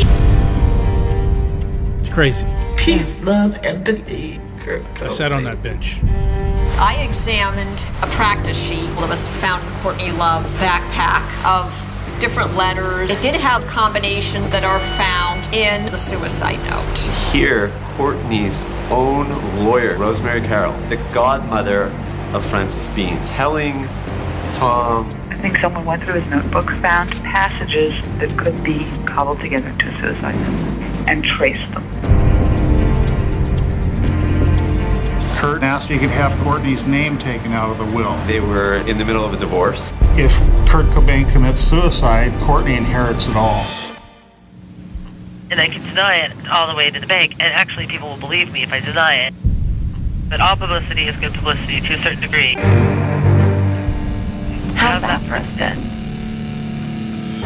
It's crazy. Peace, love, empathy. Kurt I sat on that bench. I examined a practice sheet that was found in Courtney Love's backpack of different letters. It did have combinations that are found in the suicide note. Here, Courtney's own lawyer, Rosemary Carroll, the godmother of Frances Bean, telling Tom I think someone went through his notebook, found passages that could be cobbled together to a suicide note, and traced them. Kurt asked if he could have Courtney's name taken out of the will. they were in the middle of a divorce. If Kurt Cobain commits suicide, Courtney inherits it all. And I can deny it all the way to the bank, and actually people will believe me if I deny it. But all publicity is good publicity to a certain degree. How's that for a spin?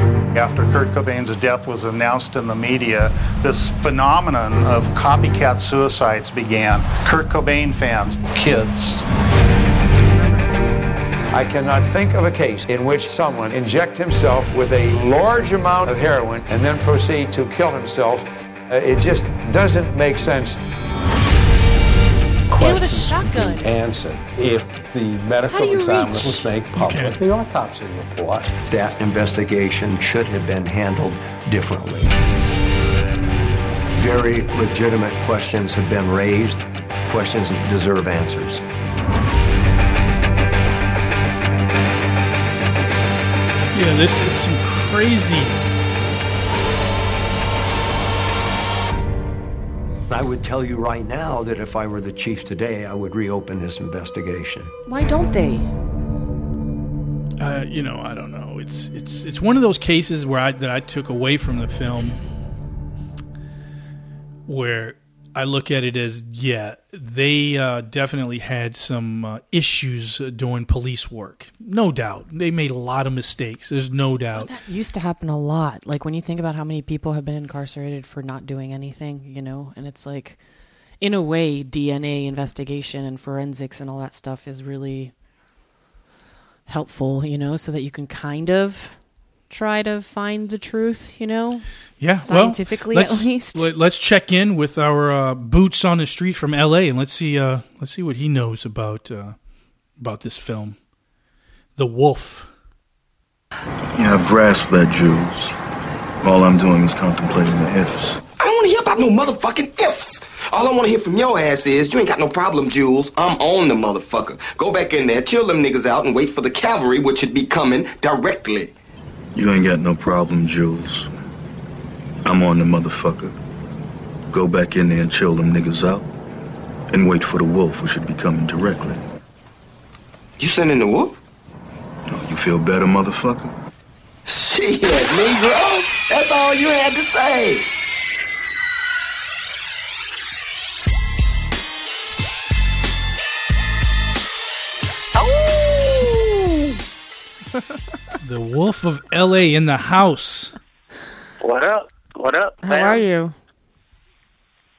After Kurt Cobain's death was announced in the media, this phenomenon of copycat suicides began. Kurt Cobain fans, kids, I cannot think of a case in which someone inject himself with a large amount of heroin and then proceed to kill himself. Uh, it just doesn't make sense. With a questions shotgun. be answered. If the medical How do examiner reach? was make public the autopsy report, That investigation should have been handled differently. Very legitimate questions have been raised. Questions deserve answers. Yeah, this it's some crazy. I would tell you right now that if I were the chief today, I would reopen this investigation. Why don't they? Uh, you know, I don't know. It's it's it's one of those cases where I that I took away from the film, where I look at it as yeah, they uh, definitely had some uh, issues doing police work. No doubt, they made a lot of mistakes. There's no doubt. That used to happen a lot. Like when you think about how many people have been incarcerated for not doing anything, you know, and it's like, in a way, DNA investigation and forensics and all that stuff is really helpful, you know, so that you can kind of try to find the truth, you know? Yeah, scientifically well, at let's- least. Let, us check in with our uh, boots on the street from L.A. and let's see uh, let's see what he knows about uh, about this film, The Wolf. Yeah, I've grasped that, Jules. All I'm doing is contemplating the ifs. I don't want to hear about no motherfucking ifs. All I want to hear from your ass is you ain't got no problem, Jules. I'm on the motherfucker. Go back in there, chill them niggas out, and wait for the cavalry, which should be coming directly. You ain't got no problem, Jules. I'm on the motherfucker. Go back in there and chill them niggas out. And wait for the wolf, who should be coming directly. You sending the wolf? No, you feel better, motherfucker? Shit, Negro. That's all you had to say. The Wolf of L.A. in the house. What up? What up? How fam? are you?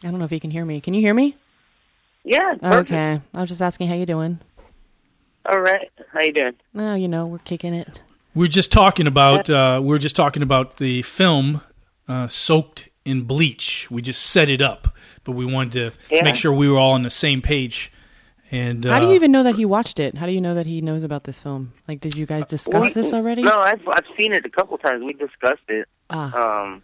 I don't know if you can hear me. Can you hear me? Yeah. perfect. Okay. I was just asking how you doing. All right. How you doing? Oh, you know, we're kicking it. We're just talking about uh, we are just talking about the film uh, soaked in bleach. We just set it up, but we wanted to Yeah. make sure we were all on the same page. And uh, How do you even know that he watched it? How do you know that he knows about this film? Like, did you guys discuss We- this already? No, I've I've seen it a couple times. We discussed it. Ah. Um,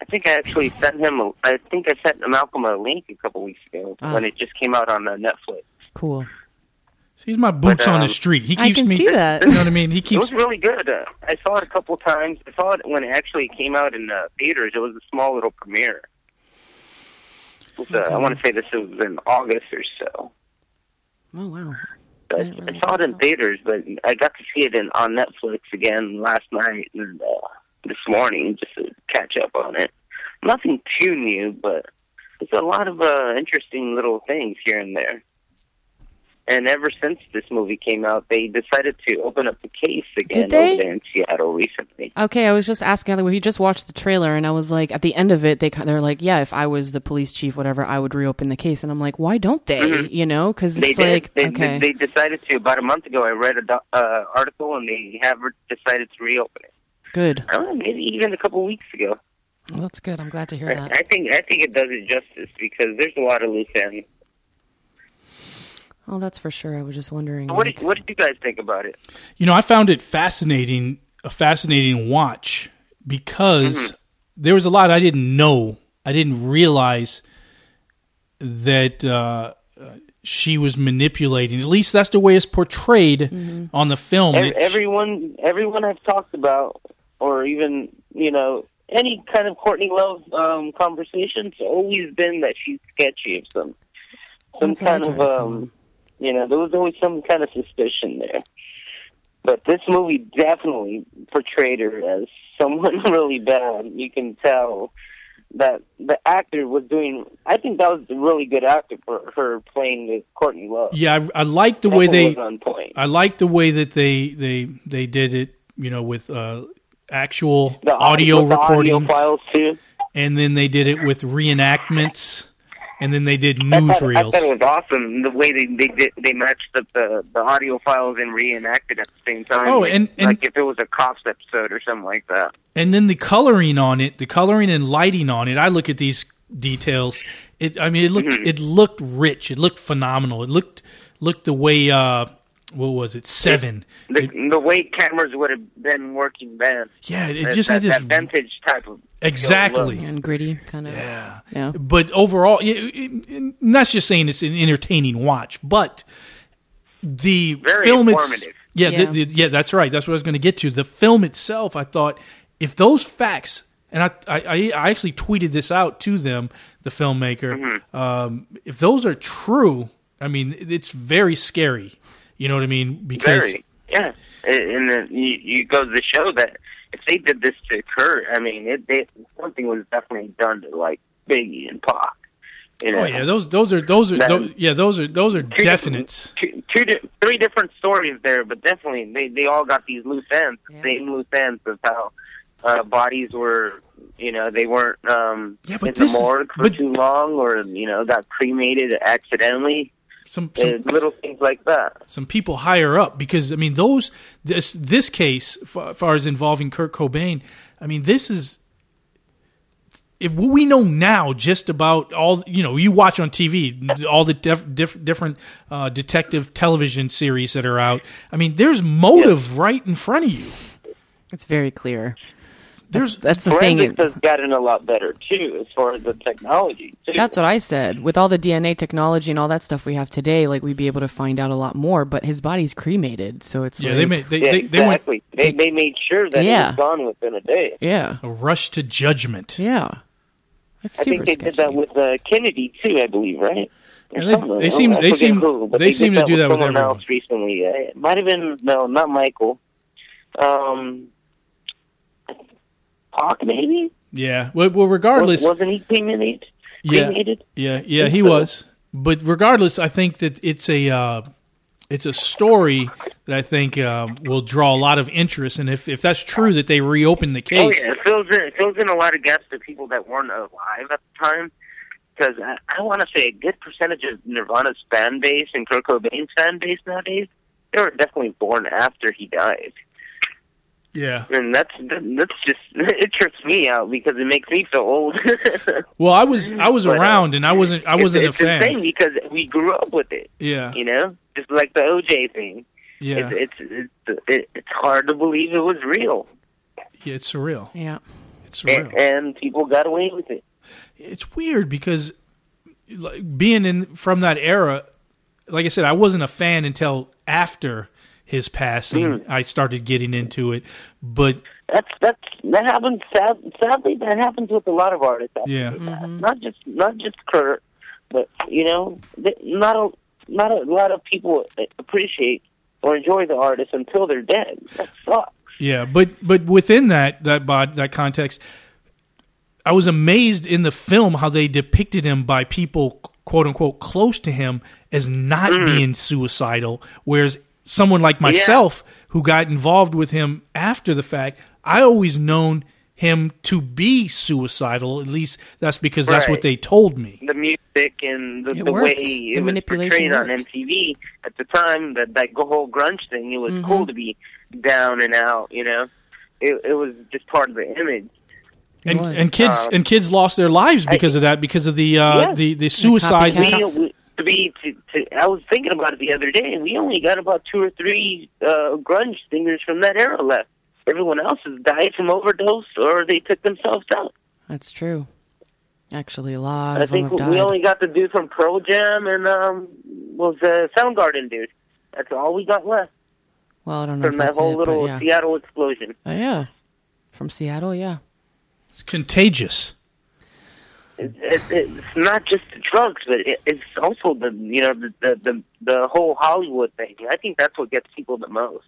I think I actually sent him. A, I think I sent Malcolm a link a couple weeks ago Ah. when it just came out on uh, Netflix. Cool. He's my boots But, on the um, street. He I keeps can me. see that. You know what I mean? He keeps. It was really good. Uh, I saw it a couple times. I saw it when it actually came out in uh, theaters. It was a small little premiere. Was, uh, I want to say this was in August or so. Oh wow. But I saw it in theaters, but I got to see it in, on Netflix again last night and uh, this morning just to catch up on it. Nothing too new, but there's a lot of uh, interesting little things here and there. And ever since this movie came out, they decided to open up the case again over there in Seattle recently. Okay, I was just asking. We just watched the trailer, and I was like, at the end of it, they they're like, yeah, if I was the police chief, whatever, I would reopen the case. And I'm like, why don't they? Mhm. You know, because They it's did. like, they, okay, they, decided to. About a month ago, I read a uh, article, and they have decided to reopen it. good. I don't know, maybe even a couple weeks ago. Well, that's good. I'm glad to hear that. I think I think it does it justice because there's a lot of loose ends. Oh, that's for sure. I was just wondering. What like- did, what did you guys think about it? You know, I found it fascinating, a fascinating watch because Mm-hmm. there was a lot I didn't know. I didn't realize that uh, uh, she was manipulating. At least that's the way it's portrayed Mm-hmm. on the film. Ev- It- everyone everyone I've talked about, or even you know any kind of Courtney Love um, conversations, always been that she's sketchy of some some That's what I kind of um, you know there was always some kind of suspicion there. But this movie definitely portrayed her as someone really bad. You can tell that the actor was doing. I think that was a really good actor for her playing with Courtney Love. yeah, I, I like the That way they. on point. I like the way that they they they did it. You know, with uh, actual The audio audio recordings, files too. and then they did it with reenactments, and then they did I I newsreels. thought it was awesome the way they they did, they matched up the the audio files and reenacted at the same time. Oh, like, and- and- like if it was a cops episode or something like that. and then the coloring on it, the coloring and lighting on it. I look at these details. It, I mean, it looked Mhm. it looked rich. It looked phenomenal. It looked looked the way uh, what was it? Seven. The, It- the way cameras would have been working then. Yeah, it That- just that, had this- that vintage type of Exactly. look. and gritty kind of. Yeah. Yeah. But overall, yeah, it- it- that's just saying it's an entertaining watch. But the Very film, it's, yeah, Yeah. The, the- yeah, that's right. That's what I was going to get to. The film itself, I thought, if those facts, and I, I, I I actually tweeted this out to them, the filmmaker. Mm-hmm. Um, if those are true, I mean, it's very scary. You know what I mean? Because Very, yeah. And then you, you go to the show that if they did this to Kurt, I mean, it, they, something was definitely done to like Biggie and Pac. You know? oh yeah, those those are those are That- those, yeah those are those are Two definites. Two, two, three different stories there, but definitely they they all got these loose ends, same loose ends of how uh, bodies were, you know, they weren't um, Yeah, but in the this is- morgue for too long, or you know, got cremated accidentally. Some, Uh, little things like that. some people higher up because I mean those this this case fa- far as involving Kurt Cobain, I mean this is if what we know now just about all you know you watch on TV all the def, diff, different uh, detective television series that are out. I mean there's motive right in front of you. It's very clear. There's that's the thing. Forensics has gotten a lot better too, as far as the technology. Too. That's what I said. With all the DNA technology and all that stuff we have today, like we'd be able to find out a lot more. But his body's cremated, so it's Yeah, like, they made they, yeah, they, they went. They, they made sure that it Yeah. was gone within a day. yeah, a rush to judgment. yeah. It's I think they sketchy. did that with uh, Kennedy too, I believe, right? Or Yeah, they- they seem- they seem- who, but they seem to do that with someone everyone. else recently. Uh, it might have been no, not Michael. Um, Hawk maybe. Yeah. Well, well regardless, Was, wasn't he cremated? Yeah, yeah, yeah. He was, but regardless, I think that it's a uh, it's a story that I think um, will draw a lot of interest. And if if that's true that they reopen the Oh case, yeah, it fills in it fills in a lot of gaps to people that weren't alive at the time. Because I, I want to say a good percentage of Nirvana's fan base and Kurt Cobain's fan base nowadays, they were definitely born after he died. Yeah. And that's that's just it trips me out because it makes me feel old. Well, I was I was But, uh, around and I wasn't I wasn't it's a fan. insane because we grew up with it. Yeah. You know, just like the OJ thing. Yeah. It's it's it's, it's hard to believe it was real, Yeah, it's surreal. Yeah. It's surreal. and, and people got away with it. it's weird because like, being in from that era, like I said, I wasn't a fan until after his passing. Hmm. I started getting into it, but That's that's that happens. Sad, sadly, that happens with a lot of artists. after Yeah. they pass. Not just not just Kurt, but you know, not a not a lot of people appreciate or enjoy the artist until they're dead. That sucks. Yeah, but but within that that bod, that context, I was amazed in the film how they depicted him by people quote unquote close to him as not Mm. being suicidal, whereas someone like myself who got involved with him after the fact, I always known him to be suicidal. At least that's because that's what they told me. The music and the, It the way worked. The it was manipulation portrayed on. MTV at the time, that that whole grunge thing, it was Mhm. cool to be down and out. You know, it it was just part of the image. And and kids Um, and kids lost their lives because of that because of the uh, Yeah. the the suicides. We, copycats. We, to be, to, to, I was thinking about it the other day, and we only got about two or three uh, grunge singers from that era left. Everyone else has died from overdose or they took themselves out. That's true. Actually, a lot I of them think have died. we only got the dude from Pearl Jam and um was the Soundgarden dude. That's all we got left well, I don't know from if that whole it, little yeah. Seattle explosion. Oh, yeah. From Seattle, yeah. It's contagious. It, it, it's not just the drugs, but it, it's also the you know the, the the the whole Hollywood thing. I think that's what gets people the most.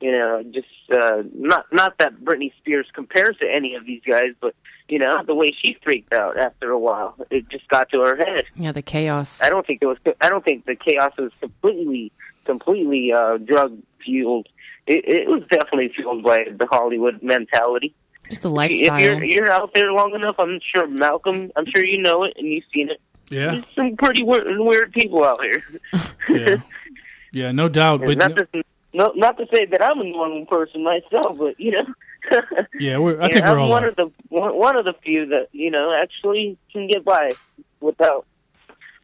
You know, just uh, not not that Britney Spears compares to any of these guys, but you know the way she freaked out after a while, it just got to her head. Yeah, the chaos. I don't think it was. I don't think the chaos was completely, completely uh, drug fueled. It, it was definitely fueled by the Hollywood mentality. Just the If you're you're out there long enough, I'm sure Malcolm. I'm sure you know it and you've seen it. Yeah, There's some pretty weird, weird people out here. yeah, yeah, no doubt. And But not just no, not to say that I'm a normal person myself, but you know. Yeah, we're, I Yeah, think we're I'm all. one are. of the one, one of the few that you know actually can get by without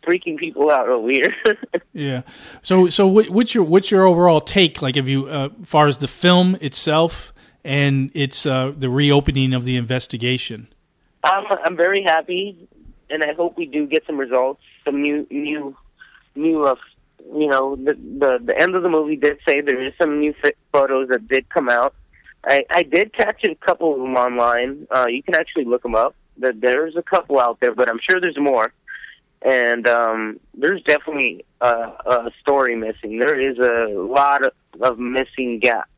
freaking people out over here. Yeah. So so what, what's your what's your overall take? Like, have you, uh, far as the film itself and its uh, the reopening of the investigation? I'm I'm very happy, and I hope we do get some results, some new new new uh, you know the the the end of the movie did say there is some new photos that did come out. I I did catch a couple of them online. Uh, you can actually look them up. There- There's a couple out there, but I'm sure there's more. And um, there's definitely a, a story missing. There is a lot of, of missing gaps.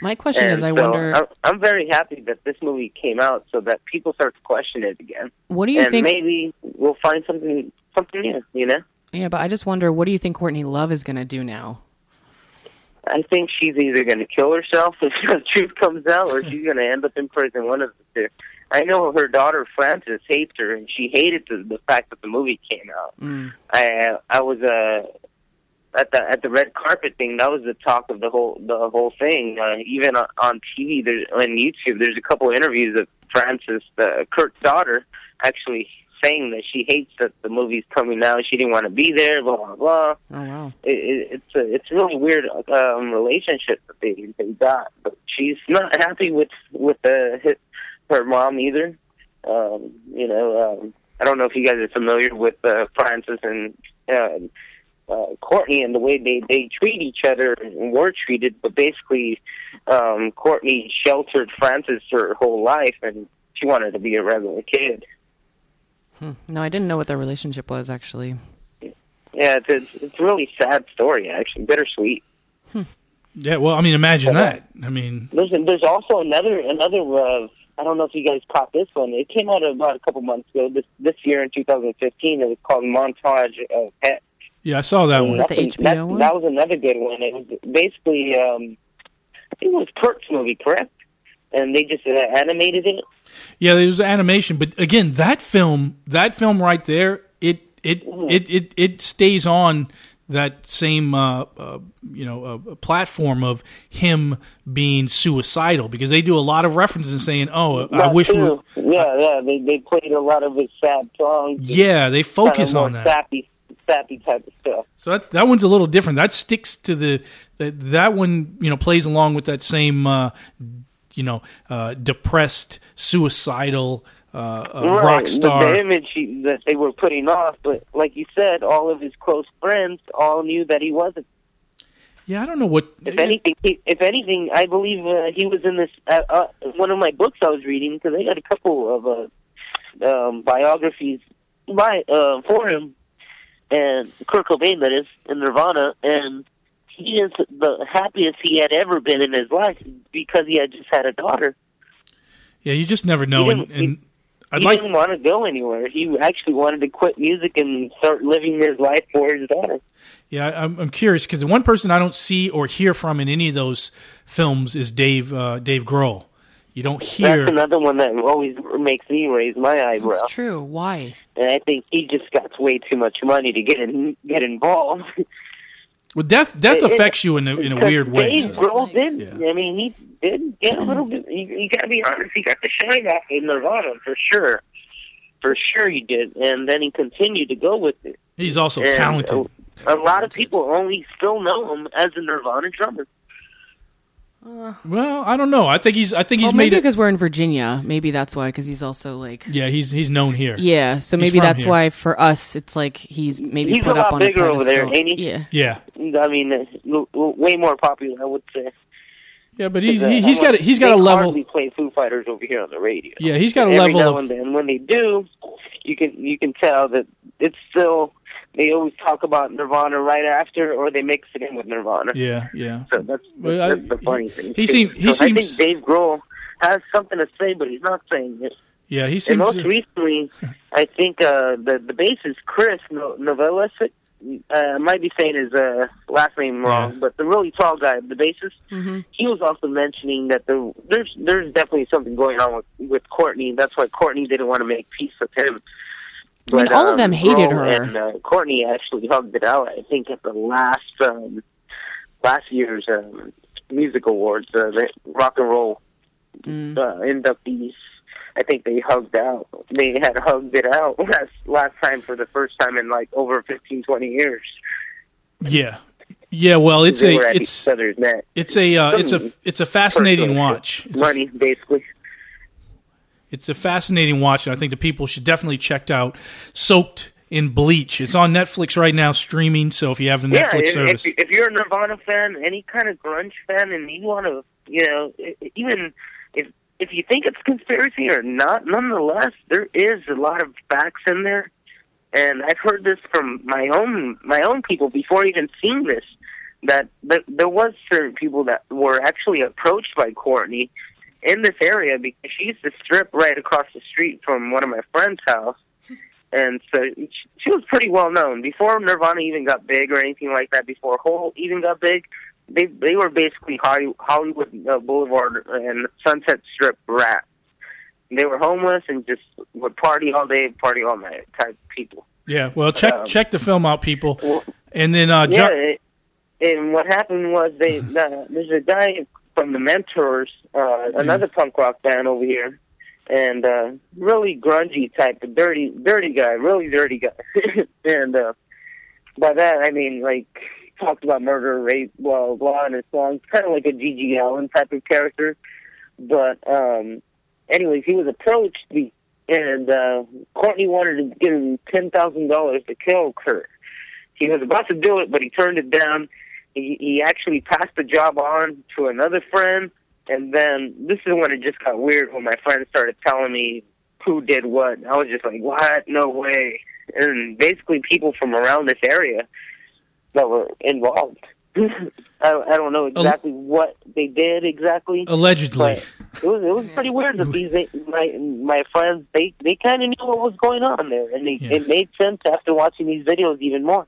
My question And is, I so wonder. I'm, I'm very happy that this movie came out so that people start to question it again. What do you and think- Maybe we'll find something something new. You know, Yeah, but I just wonder, what do you think Courtney Love is going to do now? I think she's either going to kill herself if the truth comes out, or she's going to end up in prison. One of the two. I know her daughter Frances hates her, and she hated the, the fact that the movie came out. Mm. I I was uh, at the at the red carpet thing. That was the talk of the whole the whole thing. Uh, even on, on TV, there's on YouTube. There's a couple interviews of Frances, the Kurt's daughter, actually saying that she hates that the movie's coming out. She didn't want to be there. Blah blah blah. Oh wow. It, it, it's a it's a really weird um, relationship that they they got. But she's not happy with with the hit her mom either. Um, you know, um, I don't know if you guys are familiar with uh, Frances and uh, uh, Courtney and the way they they treat each other and were treated. But basically, um, Courtney sheltered Frances her whole life, and she wanted to be a regular kid. Hmm. No, I didn't know what their relationship was actually. Yeah, it's it's, it's a really sad story, actually, bittersweet. Yeah. Well, I mean, imagine that. I mean, listen, there's also another another. Uh, I don't know if you guys caught this one. It came out about a couple months ago. This this year in 2015. It was called Montage of Heck. Yeah, I saw that one. That's a- that, that was another good one. It was basically, um, I think it was Kurt's movie, correct? And they just uh, animated it. Yeah, there was animation, but again, that film, that film right there, it it it it, it stays on that same uh, uh, you know uh, platform of him being suicidal because they do a lot of references saying, "Oh, I wish we." too. Yeah, yeah. They they played a lot of his sad songs. Yeah, they focus kinda more on that. Sappy, sappy type of stuff. So that that one's a little different. That sticks to the that that one you know plays along with that same uh, you know uh, depressed, suicidal uh, uh, right, rock star. The image he, that they were putting off, but like you said, all of his close friends all knew that he wasn't. Yeah, I don't know what. If anything, he, if anything, I believe uh, he was in this uh, uh, one of my books I was reading because I got a couple of uh, um, biographies by uh, for him and Kurt Cobain, that is, in Nirvana, and he is the happiest he had ever been in his life because he had just had a daughter. Yeah, you just never know. He And, didn't- and I'd he like didn't want to go anywhere. He actually wanted to quit music and start living his life for his daughter. Yeah, I'm, I'm curious because the one person I don't see or hear from in any of those films is Dave uh, Dave Grohl. You don't hear. That's another one that always makes me raise my eyebrow. That's true. Why? And I think he just got way too much money to get in, get involved. Well, death death It- it- affects you in a, in a weird way. Dave Grohl did. I mean, he did get a mm. little bit. You, you got to be honest. He got the shine off in Nirvana for sure. For sure, he did. And then he continued to go with it. He's also And talented. A, a lot of people only still know him as a Nirvana drummer. Well, I don't know. I think he's I think he's well, made maybe it. because we're in Virginia. Maybe that's why. Because he's also like. Yeah, he's he's known here. Yeah, so maybe that's here. why for us it's like he's maybe He's put a up lot on bigger a over there, pedestal. ain't he? Yeah. Yeah, I mean, uh, w- w- way more popular, I would say. yeah, but he's uh, he, he's got a, he's got a level. hardly play Foo Fighters over here on the radio. Yeah, he's got a Every level now of- and then when they do, you can you can tell that it's still they always talk about Nirvana right after, or they mix it in with Nirvana. Yeah, yeah. So that's, Well, I- the funny thing. he seems. he so I think Dave Grohl has something to say, but he's not saying it. Yeah, he And seems. most recently, I think uh, the the bassist Chris no- Novellisic, uh, I might be saying his uh, last name wrong, but the really tall guy, the bassist, Mm-hmm. he was also mentioning that the, there's there's definitely something going on with with Courtney. That's why Courtney didn't want to make peace with him. I mean, all of um, them hated Grohl her. And uh, Courtney actually hugged it out. I think at the last um, last year's um, music awards, uh, the rock and roll Mm. uh, inductees. I think they hugged out. They had hugged it out last last time for the first time in like over fifteen, twenty years. Yeah, yeah. Well, it's a it's each it's a uh, it's a it's a fascinating watch. It's a Money, basically. It's a fascinating watch, and I think the people should definitely check out "Soaked in Bleach." It's on Netflix right now, streaming. So if you have the yeah, Netflix if, service, if, if you're a Nirvana fan, any kind of grunge fan, and you want to, you know, even if if you think it's conspiracy or not, nonetheless, there is a lot of facts in there, and I've heard this from my own my own people before even seeing this. That, that there was certain people that were actually approached by Courtney in this area because she used to strip right across the street from one of my friend's house. And so she was pretty well known before Nirvana even got big or anything like that. Before Hole even got big, they they were basically Holly- Hollywood uh, Boulevard and Sunset Strip rats. They were homeless and just would party all day, party all night type people. yeah. Well, check Um, check the film out, people, and then uh, yeah, it, and what happened was they uh, there's a guy from the Mentors, uh, another punk rock band over here, and uh, really grungy type, a dirty, dirty guy, really dirty guy, and uh, by that I mean like talked about murder, rape, blah blah, blah in his songs, kind of like a G.G. Allen type of character, but um, anyways, he was approached and uh, Courtney wanted to give him ten thousand dollars to kill Kurt. He was about to do it, but he turned it down. He, he actually passed the job on to another friend, and then this is when it just got weird when my friend started telling me who did what. I was just like, what? No way. And basically, people from around this area that were involved. I, I don't know exactly what they did exactly. allegedly. It was it was pretty weird that these my my friends they they kind of knew what was going on there, and they, it made sense after watching these videos even more.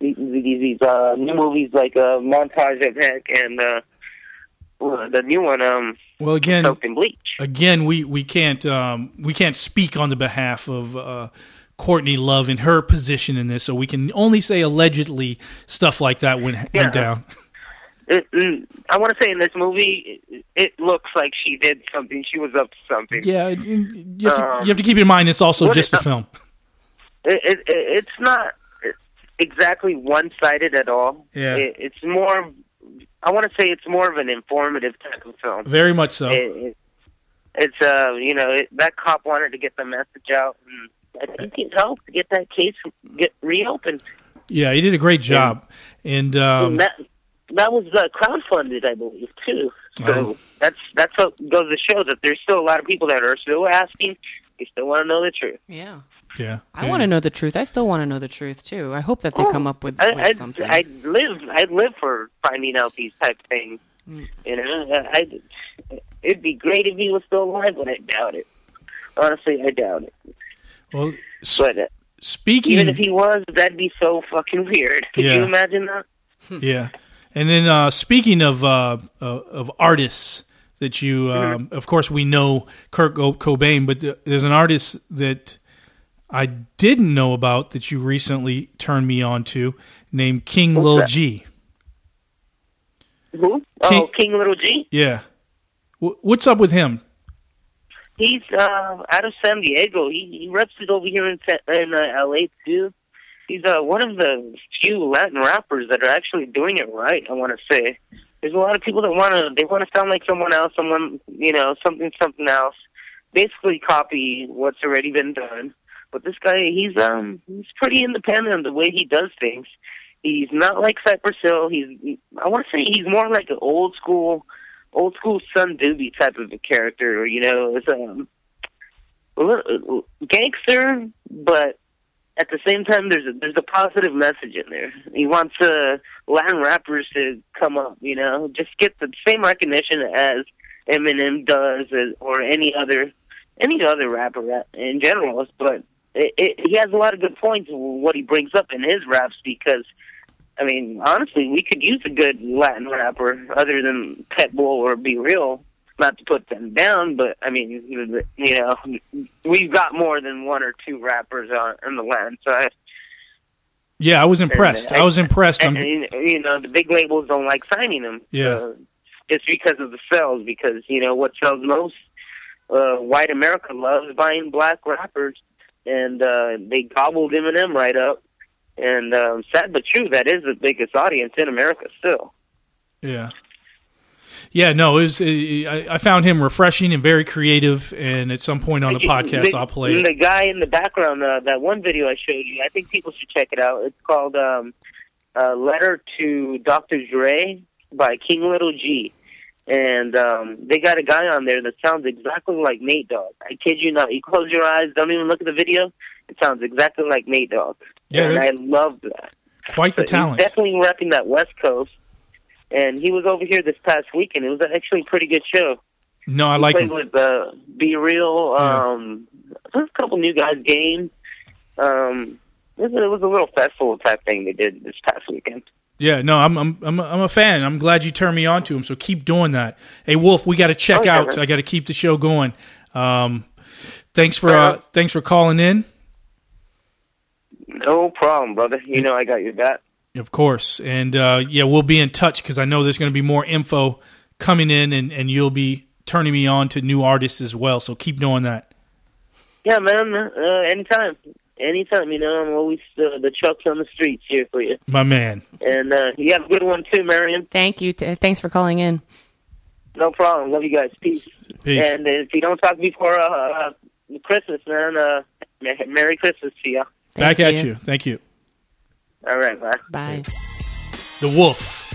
These these, these uh, new movies like uh, Montage of Heck and uh, the new one um Well, again, Soaked in Bleach. again, we we can't um, we can't speak on the behalf of uh, Courtney Love and her position in this, so we can only say allegedly stuff like that went Yeah. went down. It, mm, I want to say in this movie, it, it looks like she did something. She was up to something. Yeah, you you have, to, Um, you have to keep in mind it's also just it- a film. it, it, it it's not exactly one sided at all. Yeah. It, it's more. I want to say it's more of an informative type of film. Very much so. It, it, it's uh, you know, it, that cop wanted to get the message out, and I think it helped to get that case get reopened. Yeah, he did a great job, and um, and that that was uh, crowdfunded, I believe, too. So Oh. that's that's what goes to show that there's still a lot of people that are still asking. They still want to know the truth. Yeah. Yeah, I want to know the truth. I still want to know the truth too. I hope that they come up with, I, with I, something. I live. I live for finding out these type of things. Mm. You know, I, it'd be great if he was still alive, but I doubt it. Honestly, I doubt it. well, But uh, speaking, even if he was, that'd be so fucking weird. Could Yeah. you imagine that? yeah, and then uh, speaking of uh, uh, of artists that you, Mm-hmm. um, of course, we know Kurt Cobain, but th- there's an artist that I didn't know about that you recently turned me on to, named King What's Lil that? G. Who? King- oh, King Little G. Yeah, w- what's up with him? He's uh, out of San Diego. He, he reps it over here in in uh, L.A. too. He's uh, one of the few Latin rappers that are actually doing it right. I want to say. There's a lot of people that want to they want to sound like someone else, someone you know, something something else. Basically, copy what's already been done. But this guy, he's um, he's pretty independent in the way he does things. He's not like Cypress Hill. He's I want to say he's more like an old school, old school Son Doobie type of a character. You know, it's um, a little gangster, but at the same time, there's a, there's a positive message in there. He wants uh, Latin rappers to come up, you know, just get the same recognition as Eminem does, or any other any other rapper in general. But it, it, he has a lot of good points what he brings up in his raps because. I mean, honestly, we could use a good Latin rapper other than Pitbull or B-Real. Not to put them down, but I mean, you know, we've got more than one or two rappers on in the Latin side. Yeah, I was impressed. And, I was impressed. And, and, you know, the big labels don't like signing him. Yeah. Uh, just because of the sales, because you know what sells most. Uh, white America loves buying black rappers, and uh, they gobbled Eminem right up. And um, sad but true, that is the biggest audience in America still. Yeah. Yeah, no, it was. It, I, I found him refreshing and very creative. And at some point on the podcast, the, I'll play. The guy in the background, uh, that one video I showed you, I think people should check it out. It's called um, uh, "Letter to Dr. Dre" by King Little G, and um, they got a guy on there that sounds exactly like Nate Dogg. I kid you not. You close your eyes, don't even look at the video. It sounds exactly like Nate Dogg, Yeah, and I love that. Quite the But talent. definitely repping that West Coast. And he was over here this past weekend. It was actually a pretty good show. No, I He like played him. with uh, B-Real. Um, There's a couple new guys game. Um, it was, it was a little festival type thing they did this past weekend. Yeah, no, I'm I'm I'm a, I'm a fan. I'm glad you turned me on to him. So keep doing that. Hey, Wolf, we got to check yeah, out. man. I got to keep the show going. Um, thanks for uh, thanks for calling in. No problem, brother. You know I got your back. Of course, and uh, yeah, we'll be in touch because I know there's going to be more info coming in, and, and you'll be turning me on to new artists as well. So keep doing that. Yeah, man. Uh, anytime. Anytime, you know, I'm always uh, the trucks on the streets here for you. My man. And uh, you have a good one too, Meriem. Thank you. T- thanks for calling in. No problem. Love you guys. Peace. Peace. And if you don't talk before uh, uh, Christmas, man, uh, Merry Christmas to you. Back at you. Thank you. All right, bye. Bye. The Wolf,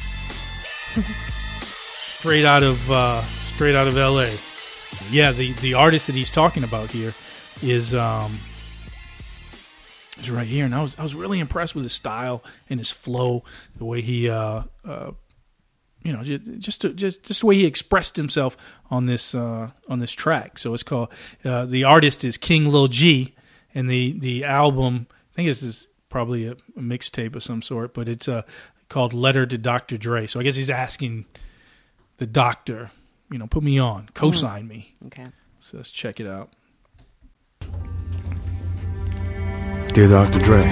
straight out of uh, straight out of L.A. Yeah, the the artist that he's talking about here is um is right here, and I was I was really impressed with his style and his flow, the way he uh, uh you know just just to, just just the way he expressed himself on this uh on this track. So it's called uh, the artist is King Lil G, and the the album I think this is probably a, a mixtape of some sort, but it's uh called Letter to Dr. Dre. So I guess he's asking the doctor, you know, put me on, co-sign me. Okay. So let's check it out. Dear Dr. Dre, I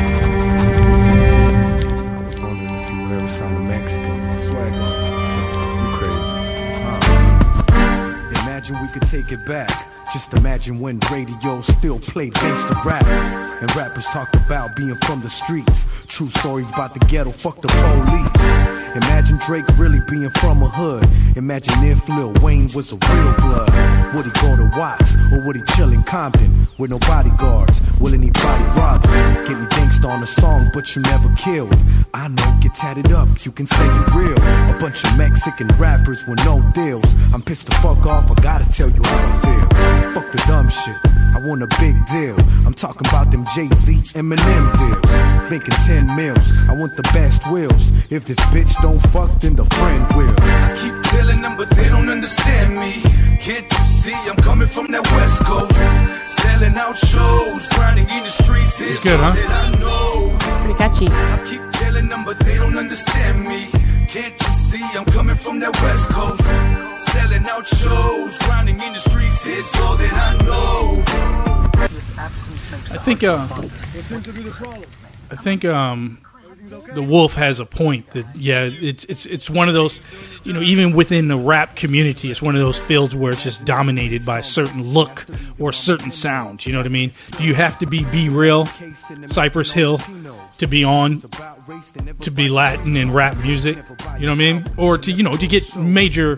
was wondering if you would ever sound a Mexican. Swag You crazy. Imagine we could take it back. Just imagine when radio still played gangsta rap. And rappers talked about being from the streets. True stories about the ghetto, fuck the police. Imagine Drake really being from a hood. Imagine if Lil Wayne was a real blood. Would he go to Watts or would he chill in Compton with no bodyguards? Will anybody rob him? Getting gangsta on a song, but you never killed. I know, get tatted up, you can say you real. A bunch of Mexican rappers with no deals. I'm pissed the fuck off, I gotta tell you how I feel. Fuck the dumb shit, I want a big deal. I'm talking about them Jay Z, Eminem deals. Making 10 mils, I want the best wheels. If this bitch don't fuck, then the friend will. I keep telling them, but they don't understand me. Can't you see I'm coming from that West Coast? Selling out shows, grinding in the streets. It's good, all huh? that I know. Pretty catchy. I keep telling them, but they don't understand me. Can't you see I'm coming from that West Coast? Selling out shows, grinding in the streets. It's all that I know. I think uh, I think um, the Wolf has a point that yeah, it's it's it's one of those, you know, even within the rap community, it's one of those fields where it's just dominated by a certain look or a certain sound. You know what I mean? Do you have to be B-Real, Cypress Hill, to be on, to be Latin and rap music? You know what I mean? Or to you know to get major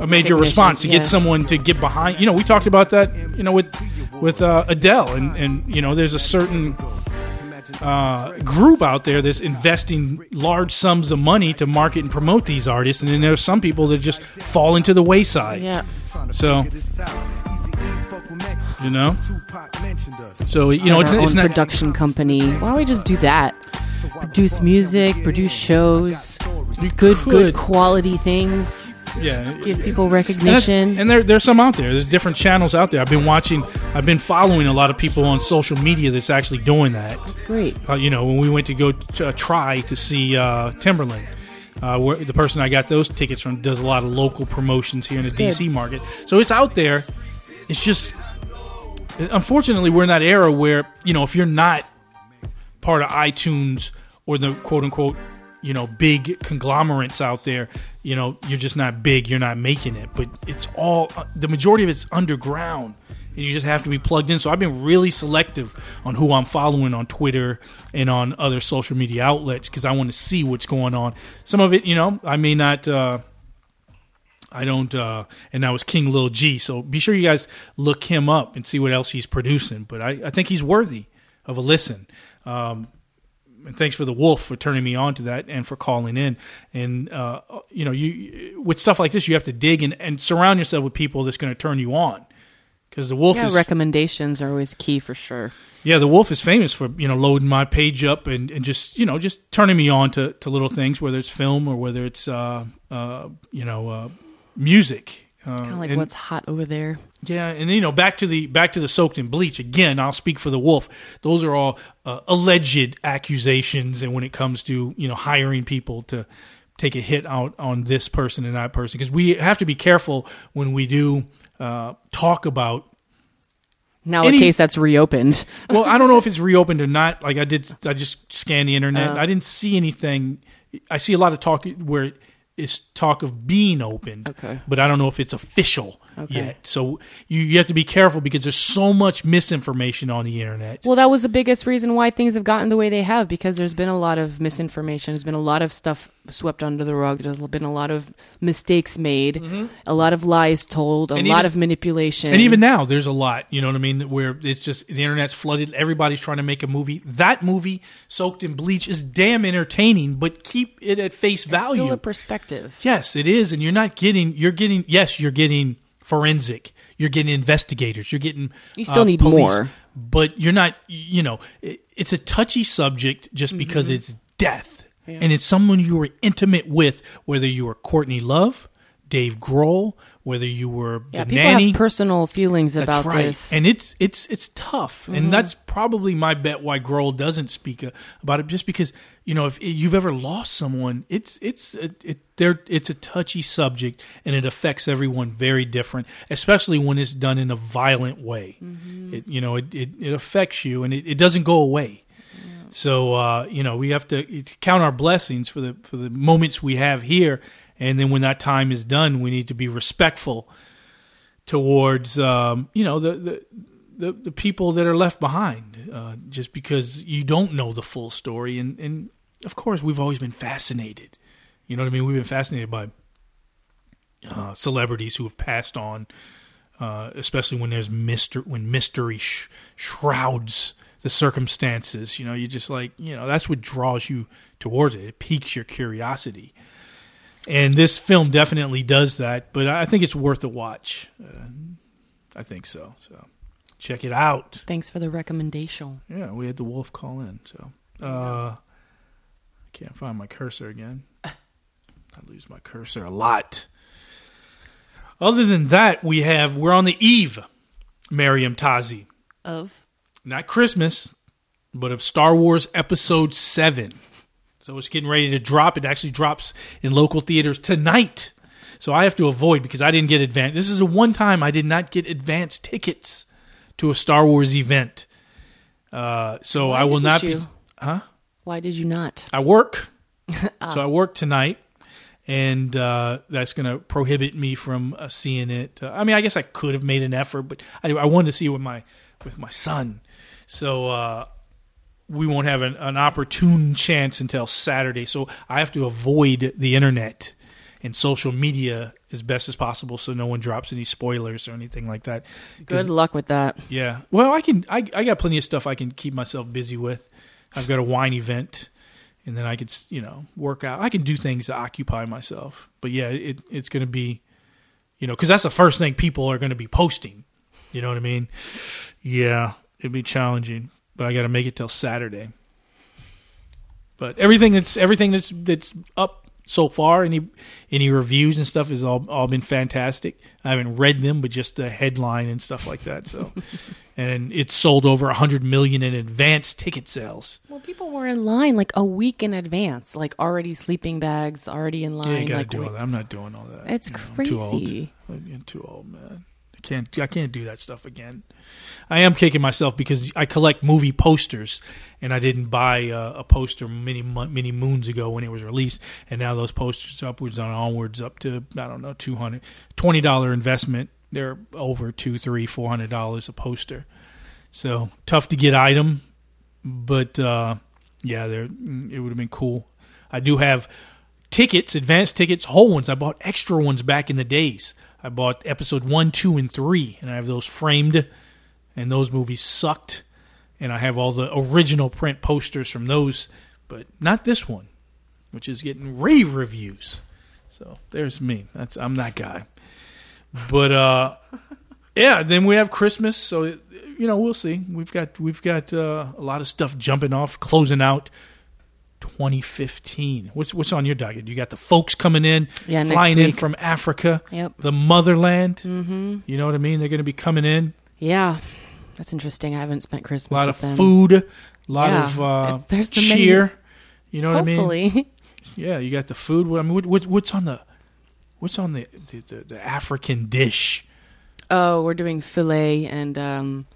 a major response to yeah. get someone to get behind. You know, we talked about that. You know with with uh, Adele and and you know there's a certain uh, group out there that's investing large sums of money to market and promote these artists, and then there's some people that just fall into the wayside. Yeah. So, you know, so you know, it's, it's not. production company. Why don't we just do that? Produce music, produce shows, good, good quality things. Yeah, Give people And, recognition. that- and there, there's some out there. There's different channels out there. I've been watching. I've been following a lot of people on social media that's actually doing that. It's great. Uh, you know, when we went to go t- uh, try to see uh, Timbaland, uh, where the person I got those tickets from does a lot of local promotions here in the That's DC market. So it's out there. It's just, unfortunately, we're in that era where you know if you're not part of iTunes or the quote unquote you know big conglomerates out there you know you're just not big you're not making it but it's all the majority of it's underground and you just have to be plugged in so i've been really selective on who i'm following on twitter and on other social media outlets because i want to see what's going on some of it you know i may not uh I don't, uh, and that was King Lil G. So be sure you guys look him up and see what else he's producing. But I, I think he's worthy of a listen. Um, and thanks for the wolf for turning me on to that and for calling in. And uh, you know, you with stuff like this, you have to dig and, and surround yourself with people that's going to turn you on. Because the wolf yeah, is recommendations are always key for sure. yeah, the wolf is famous for you know loading my page up and, and just you know just turning me on to, to little things, whether it's film or whether it's uh, uh, you know uh, music. Uh, Kind of like and- what's hot over there. yeah, and you know, back to the back to the soaked in bleach again. I'll speak for the wolf. Those are all uh, alleged accusations, and when it comes to you know hiring people to take a hit out on this person and that person, because we have to be careful when we do uh, talk about. Now Any- a case that's reopened. Well, I don't know if it's reopened or not. Like I did, I just scanned the internet. Oh. I didn't see anything. I see a lot of talk where it's talk of being opened, Okay. but I don't know if it's official Okay. yet. So you, you have to be careful because there's so much misinformation on the internet. Well, that was the biggest reason why things have gotten the way they have because there's been a lot of misinformation. There's been a lot of stuff swept under the rug. There's been a lot of mistakes made, a lot of lies told, a Mm-hmm. And lot even- of manipulation. And even now, there's a lot. You know what I mean? Where it's just the internet's flooded. Everybody's trying to make a movie. That movie, soaked in bleach, is damn entertaining. But keep it at face value. still a perspective. Yes, it is, and you're not getting. You're getting. Yes, you're getting forensic. You're getting investigators. You're getting. You still uh, need police, more. but you're not. You know, it, it's a touchy subject just because it's death, Mm-hmm. Yeah. and it's someone you were intimate with, whether you were Courtney Love, Dave Grohl, whether you were Yeah, the people nanny. have personal feelings That's about right. this. and it's it's it's tough, Mhm. and that's probably my bet why Grohl doesn't speak uh, about it, just because you know if you've ever lost someone, it's it's it, it there it's a touchy subject, and it affects everyone very different, especially when it's done in a violent way. It you know it it, it affects you, and it, it doesn't go away. So uh, you know we have to count our blessings for the for the moments we have here, and then when that time is done, we need to be respectful towards um, you know the, the the the people that are left behind, uh, just because you don't know the full story, and and of course we've always been fascinated. You know what I mean? We've been fascinated by uh, celebrities who have passed on, uh, especially when there's mystery when mystery sh- shrouds the circumstances. You know, you just like you know that's what draws you towards it. It piques your curiosity, and this film definitely does that. But I think it's worth a watch. Uh, I think so. So check it out. Thanks for the recommendation. Yeah, we had the wolf call in. So uh, I can't find my cursor again. I lose my cursor a lot. Other than that, we have we're on the eve, Meriem Tazi, Of not Christmas, but of Star Wars Episode Seven. So it's getting ready to drop. It actually drops in local theaters tonight. So I have to avoid because I didn't get advance. This is the one time I did not get advance tickets to a Star Wars event. Uh, so Why I will not you? be. Huh? Why did you not? I work. Ah. So I work tonight, and uh, that's going to prohibit me from uh, seeing it. Uh, I mean, I guess I could have made an effort, but I, I wanted to see it with my with my son. So uh, we won't have an, an opportune chance until Saturday. So I have to avoid the internet and social media as best as possible, so no one drops any spoilers or anything like that. Good luck with that. yeah. Well, I can. I I got plenty of stuff I can keep myself busy with. I've got a wine event, and then I could you know work out. I can do things to occupy myself. But yeah, it it's going to be, you know, because that's the first thing people are going to be posting. You know what I mean? Yeah, it'd be challenging, but I got to make it till Saturday. But everything that's everything that's that's up so far, any any reviews and stuff has all all been fantastic. I haven't read them, but just the headline and stuff like that. So, and it sold over a hundred million in advance ticket sales. Well, people were in line like a week in advance, like already sleeping bags, already in line. Yeah, you gotta like, do all that. I'm not doing all that. It's You know, I'm too old. crazy. I'm too old, man. I can't I can't do that stuff again. I am kicking myself because I collect movie posters, and I didn't buy uh, a poster many many moons ago when it was released, and now those posters upwards and onwards up to I don't know two hundred twenty dollar investment. They're over two, three, four hundred dollars a poster. So tough to get item, but uh, yeah, there it would have been cool. I do have tickets, advanced tickets, whole ones. I bought extra ones back in the days. I bought episode one, two, and three, and I have those framed. And those movies sucked. And I have all the original print posters from those, but not this one, which is getting rave reviews. So there's me. That's I'm that guy. But uh, yeah, then we have Christmas. So you know we'll see. We've got we've got uh, a lot of stuff jumping off, closing out 2015. What's what's on your docket? You got the folks coming in, Yeah, flying in from Africa, Yep. the motherland. Mhm. You know what I mean? They're going to be coming in. Yeah, that's interesting. I haven't spent Christmas. A lot of them. food, a lot Yeah, of uh, there's the cheer. menu. You know what I mean? Yeah, you got the food. I mean, what, what, what's on the what's on the the, the the African dish? Oh, we're doing filet and um,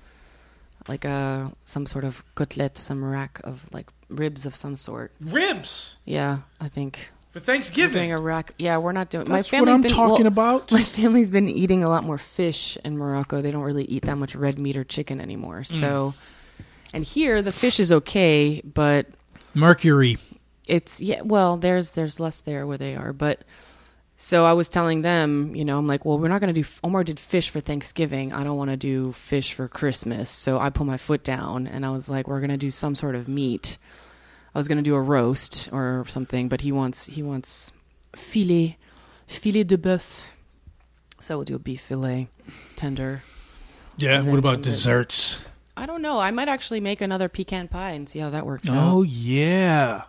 like a some sort of cutlet, some rack of like ribs of some sort. Ribs Yeah, I think for we're Thanksgiving. doing a rack. Yeah, we're not doing. my That's what I'm been talking well, about. My family's been eating a lot more fish in Morocco. They don't really eat that much red meat or chicken anymore. Mm. So, and here the fish is okay, but Mercury. it's yeah well there's there's less there where they are but so i was telling them you know i'm like well we're not going to do omar did fish for thanksgiving i don't want to do fish for christmas so i put my foot down and i was like we're going to do some sort of meat i was going to do a roast or something but he wants he wants filet filet de boeuf so we'll do a beef filet tender Yeah. What about desserts? i don't know i might actually make another pecan pie and see how that works out Oh yeah.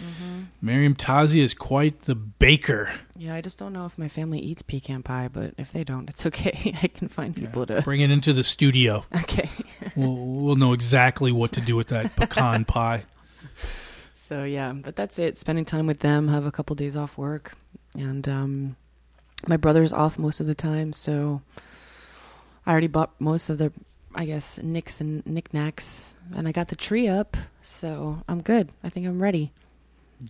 Mm-hmm. Meriem Tazi is quite the baker. Yeah, I just don't know if my family eats pecan pie, but if they don't, it's okay. I can find people to. Bring it into the studio. Okay. we'll, we'll know exactly what to do with that pecan pie. So yeah, but that's it. Spending time with them, have a couple days off work, and um, my brother's off most of the time, so I already bought most of the, I guess, nicks and knickknacks, and I got the tree up, so I'm good. I think I'm ready.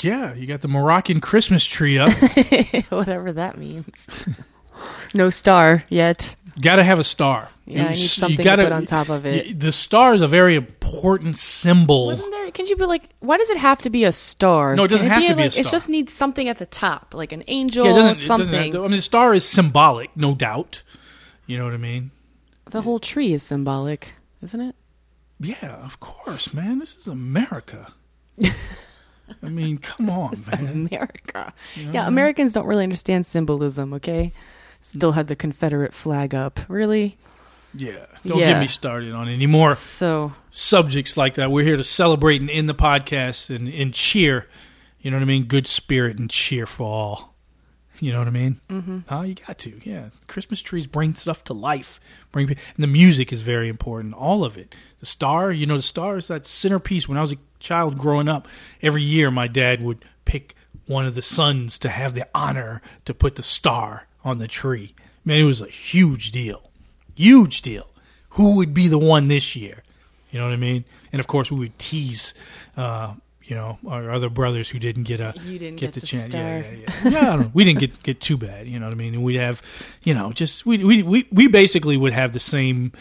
Yeah, you got the Moroccan Christmas tree up. Whatever that means. no star yet. Got to have a star. Yeah, I need You you something to gotta- put on top of it. The star is a very important symbol. Wasn't there? Can you be like? Why does it have to be a star? No, it doesn't Can have to be a like, It just needs something at the top, like an angel, Yeah, it doesn't, it something. doesn't to- I mean, the star is symbolic, no doubt. You know what I mean? the whole tree is symbolic, isn't it? Yeah, of course, man. This is America. I mean, come on, man. America. You know yeah, I mean? Americans don't really understand symbolism. Okay, still had the Confederate flag up. Really? Yeah. Don't Yeah. get me started on any more So subjects like that. We're here to celebrate and end the podcast and, and cheer. You know what I mean? Good spirit and cheer for all. You know what I mean? Mm-hmm. Huh? You got to. Yeah. Christmas trees bring stuff to life. Bring and the music is very important. All of it. The star. You know, the star is that centerpiece. When I was a child growing up, every year my dad would pick one of the sons to have the honor to put the star on the tree. Man, it was a huge deal. Huge deal. Who would be the one this year? You know what I mean? And of course, we would tease, uh, you know, our other brothers who didn't get a You didn't get, get the, the chance. Yeah, yeah, yeah. No, don't we didn't get get too bad. You know what I mean? And we'd have, you know, just we we we we basically would have the same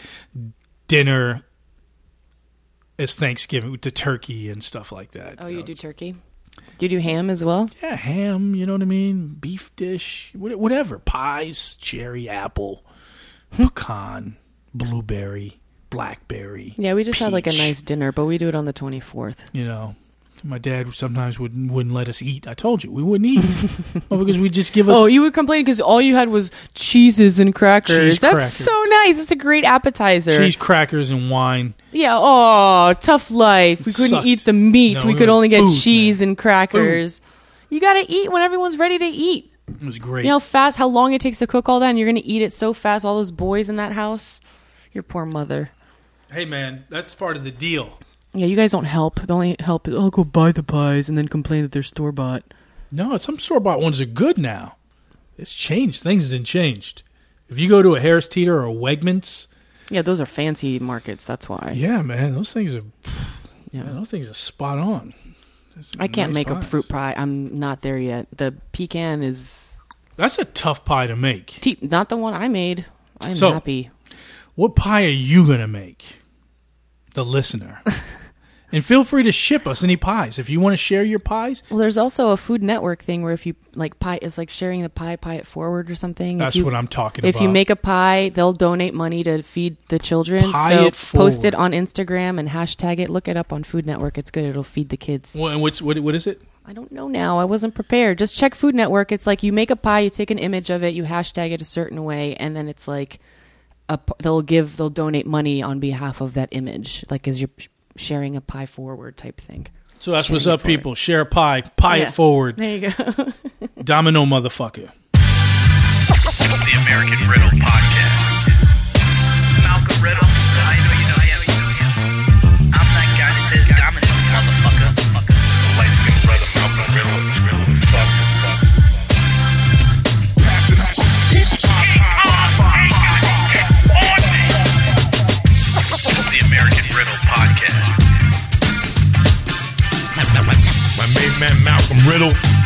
dinner as Thanksgiving with the turkey and stuff like that. oh, you do turkey? Do you do ham as well? Yeah, ham. You know what I mean? Beef dish, whatever. Pies, cherry, apple, hmm. pecan, blueberry, blackberry. Yeah, we just had like a peach. nice dinner, but we do it on the twenty fourth. You know, my dad sometimes wouldn't wouldn't let us eat. I told you we wouldn't eat well, because we just give oh, us. Oh, you would complain because all you had was cheeses and crackers. Cheese That's crackers. so nice. It's a great appetizer. cheese crackers and wine. Yeah. Oh, tough life. We couldn't Sucked. eat the meat. No, we we could only get food, cheese and crackers. You got to eat when everyone's ready to eat. It was great. You know how fast, how long it takes to cook all that, and you're going to eat it so fast. All those boys in that house. Your poor mother. hey man, that's part of the deal. Yeah, you guys don't help. The only help is I'll go buy the pies and then complain that they're store bought. No, some store bought ones are good now. It's changed. Things have changed. If you go to a Harris Teeter or a Wegmans, Yeah, those are fancy markets. That's why. yeah, man, those things are. Yeah, those things are spot on. I can't nice make a fruit pie. I'm not there yet. The pecan is That's a tough pie to make. te- not the one I made. I'm So- happy. What pie are you gonna make? The listener. and feel free to ship us any pies if you want to share your pies. Well, there's also a Food Network thing where if you like pie, it's like sharing the pie, pie it forward or something. If That's you- what I'm talking about. If you make a pie, they'll donate money to feed the children. Pie so it post it on Instagram and hashtag it. Look it up on Food Network. It's good. It'll feed the kids. What, what's what, what is it? I don't know now. I wasn't prepared. Just check Food Network. It's like you make a pie, you take an image of it, you hashtag it a certain way, and then it's like a, they'll give they'll donate money on behalf of that image, like as you're sharing a pie forward type thing. So that's what's up, people. Share a pie, pie Yeah. it forward. There you go. Domino motherfucker. The American Riddle Podcast. Malcolm Riddle. Riddle.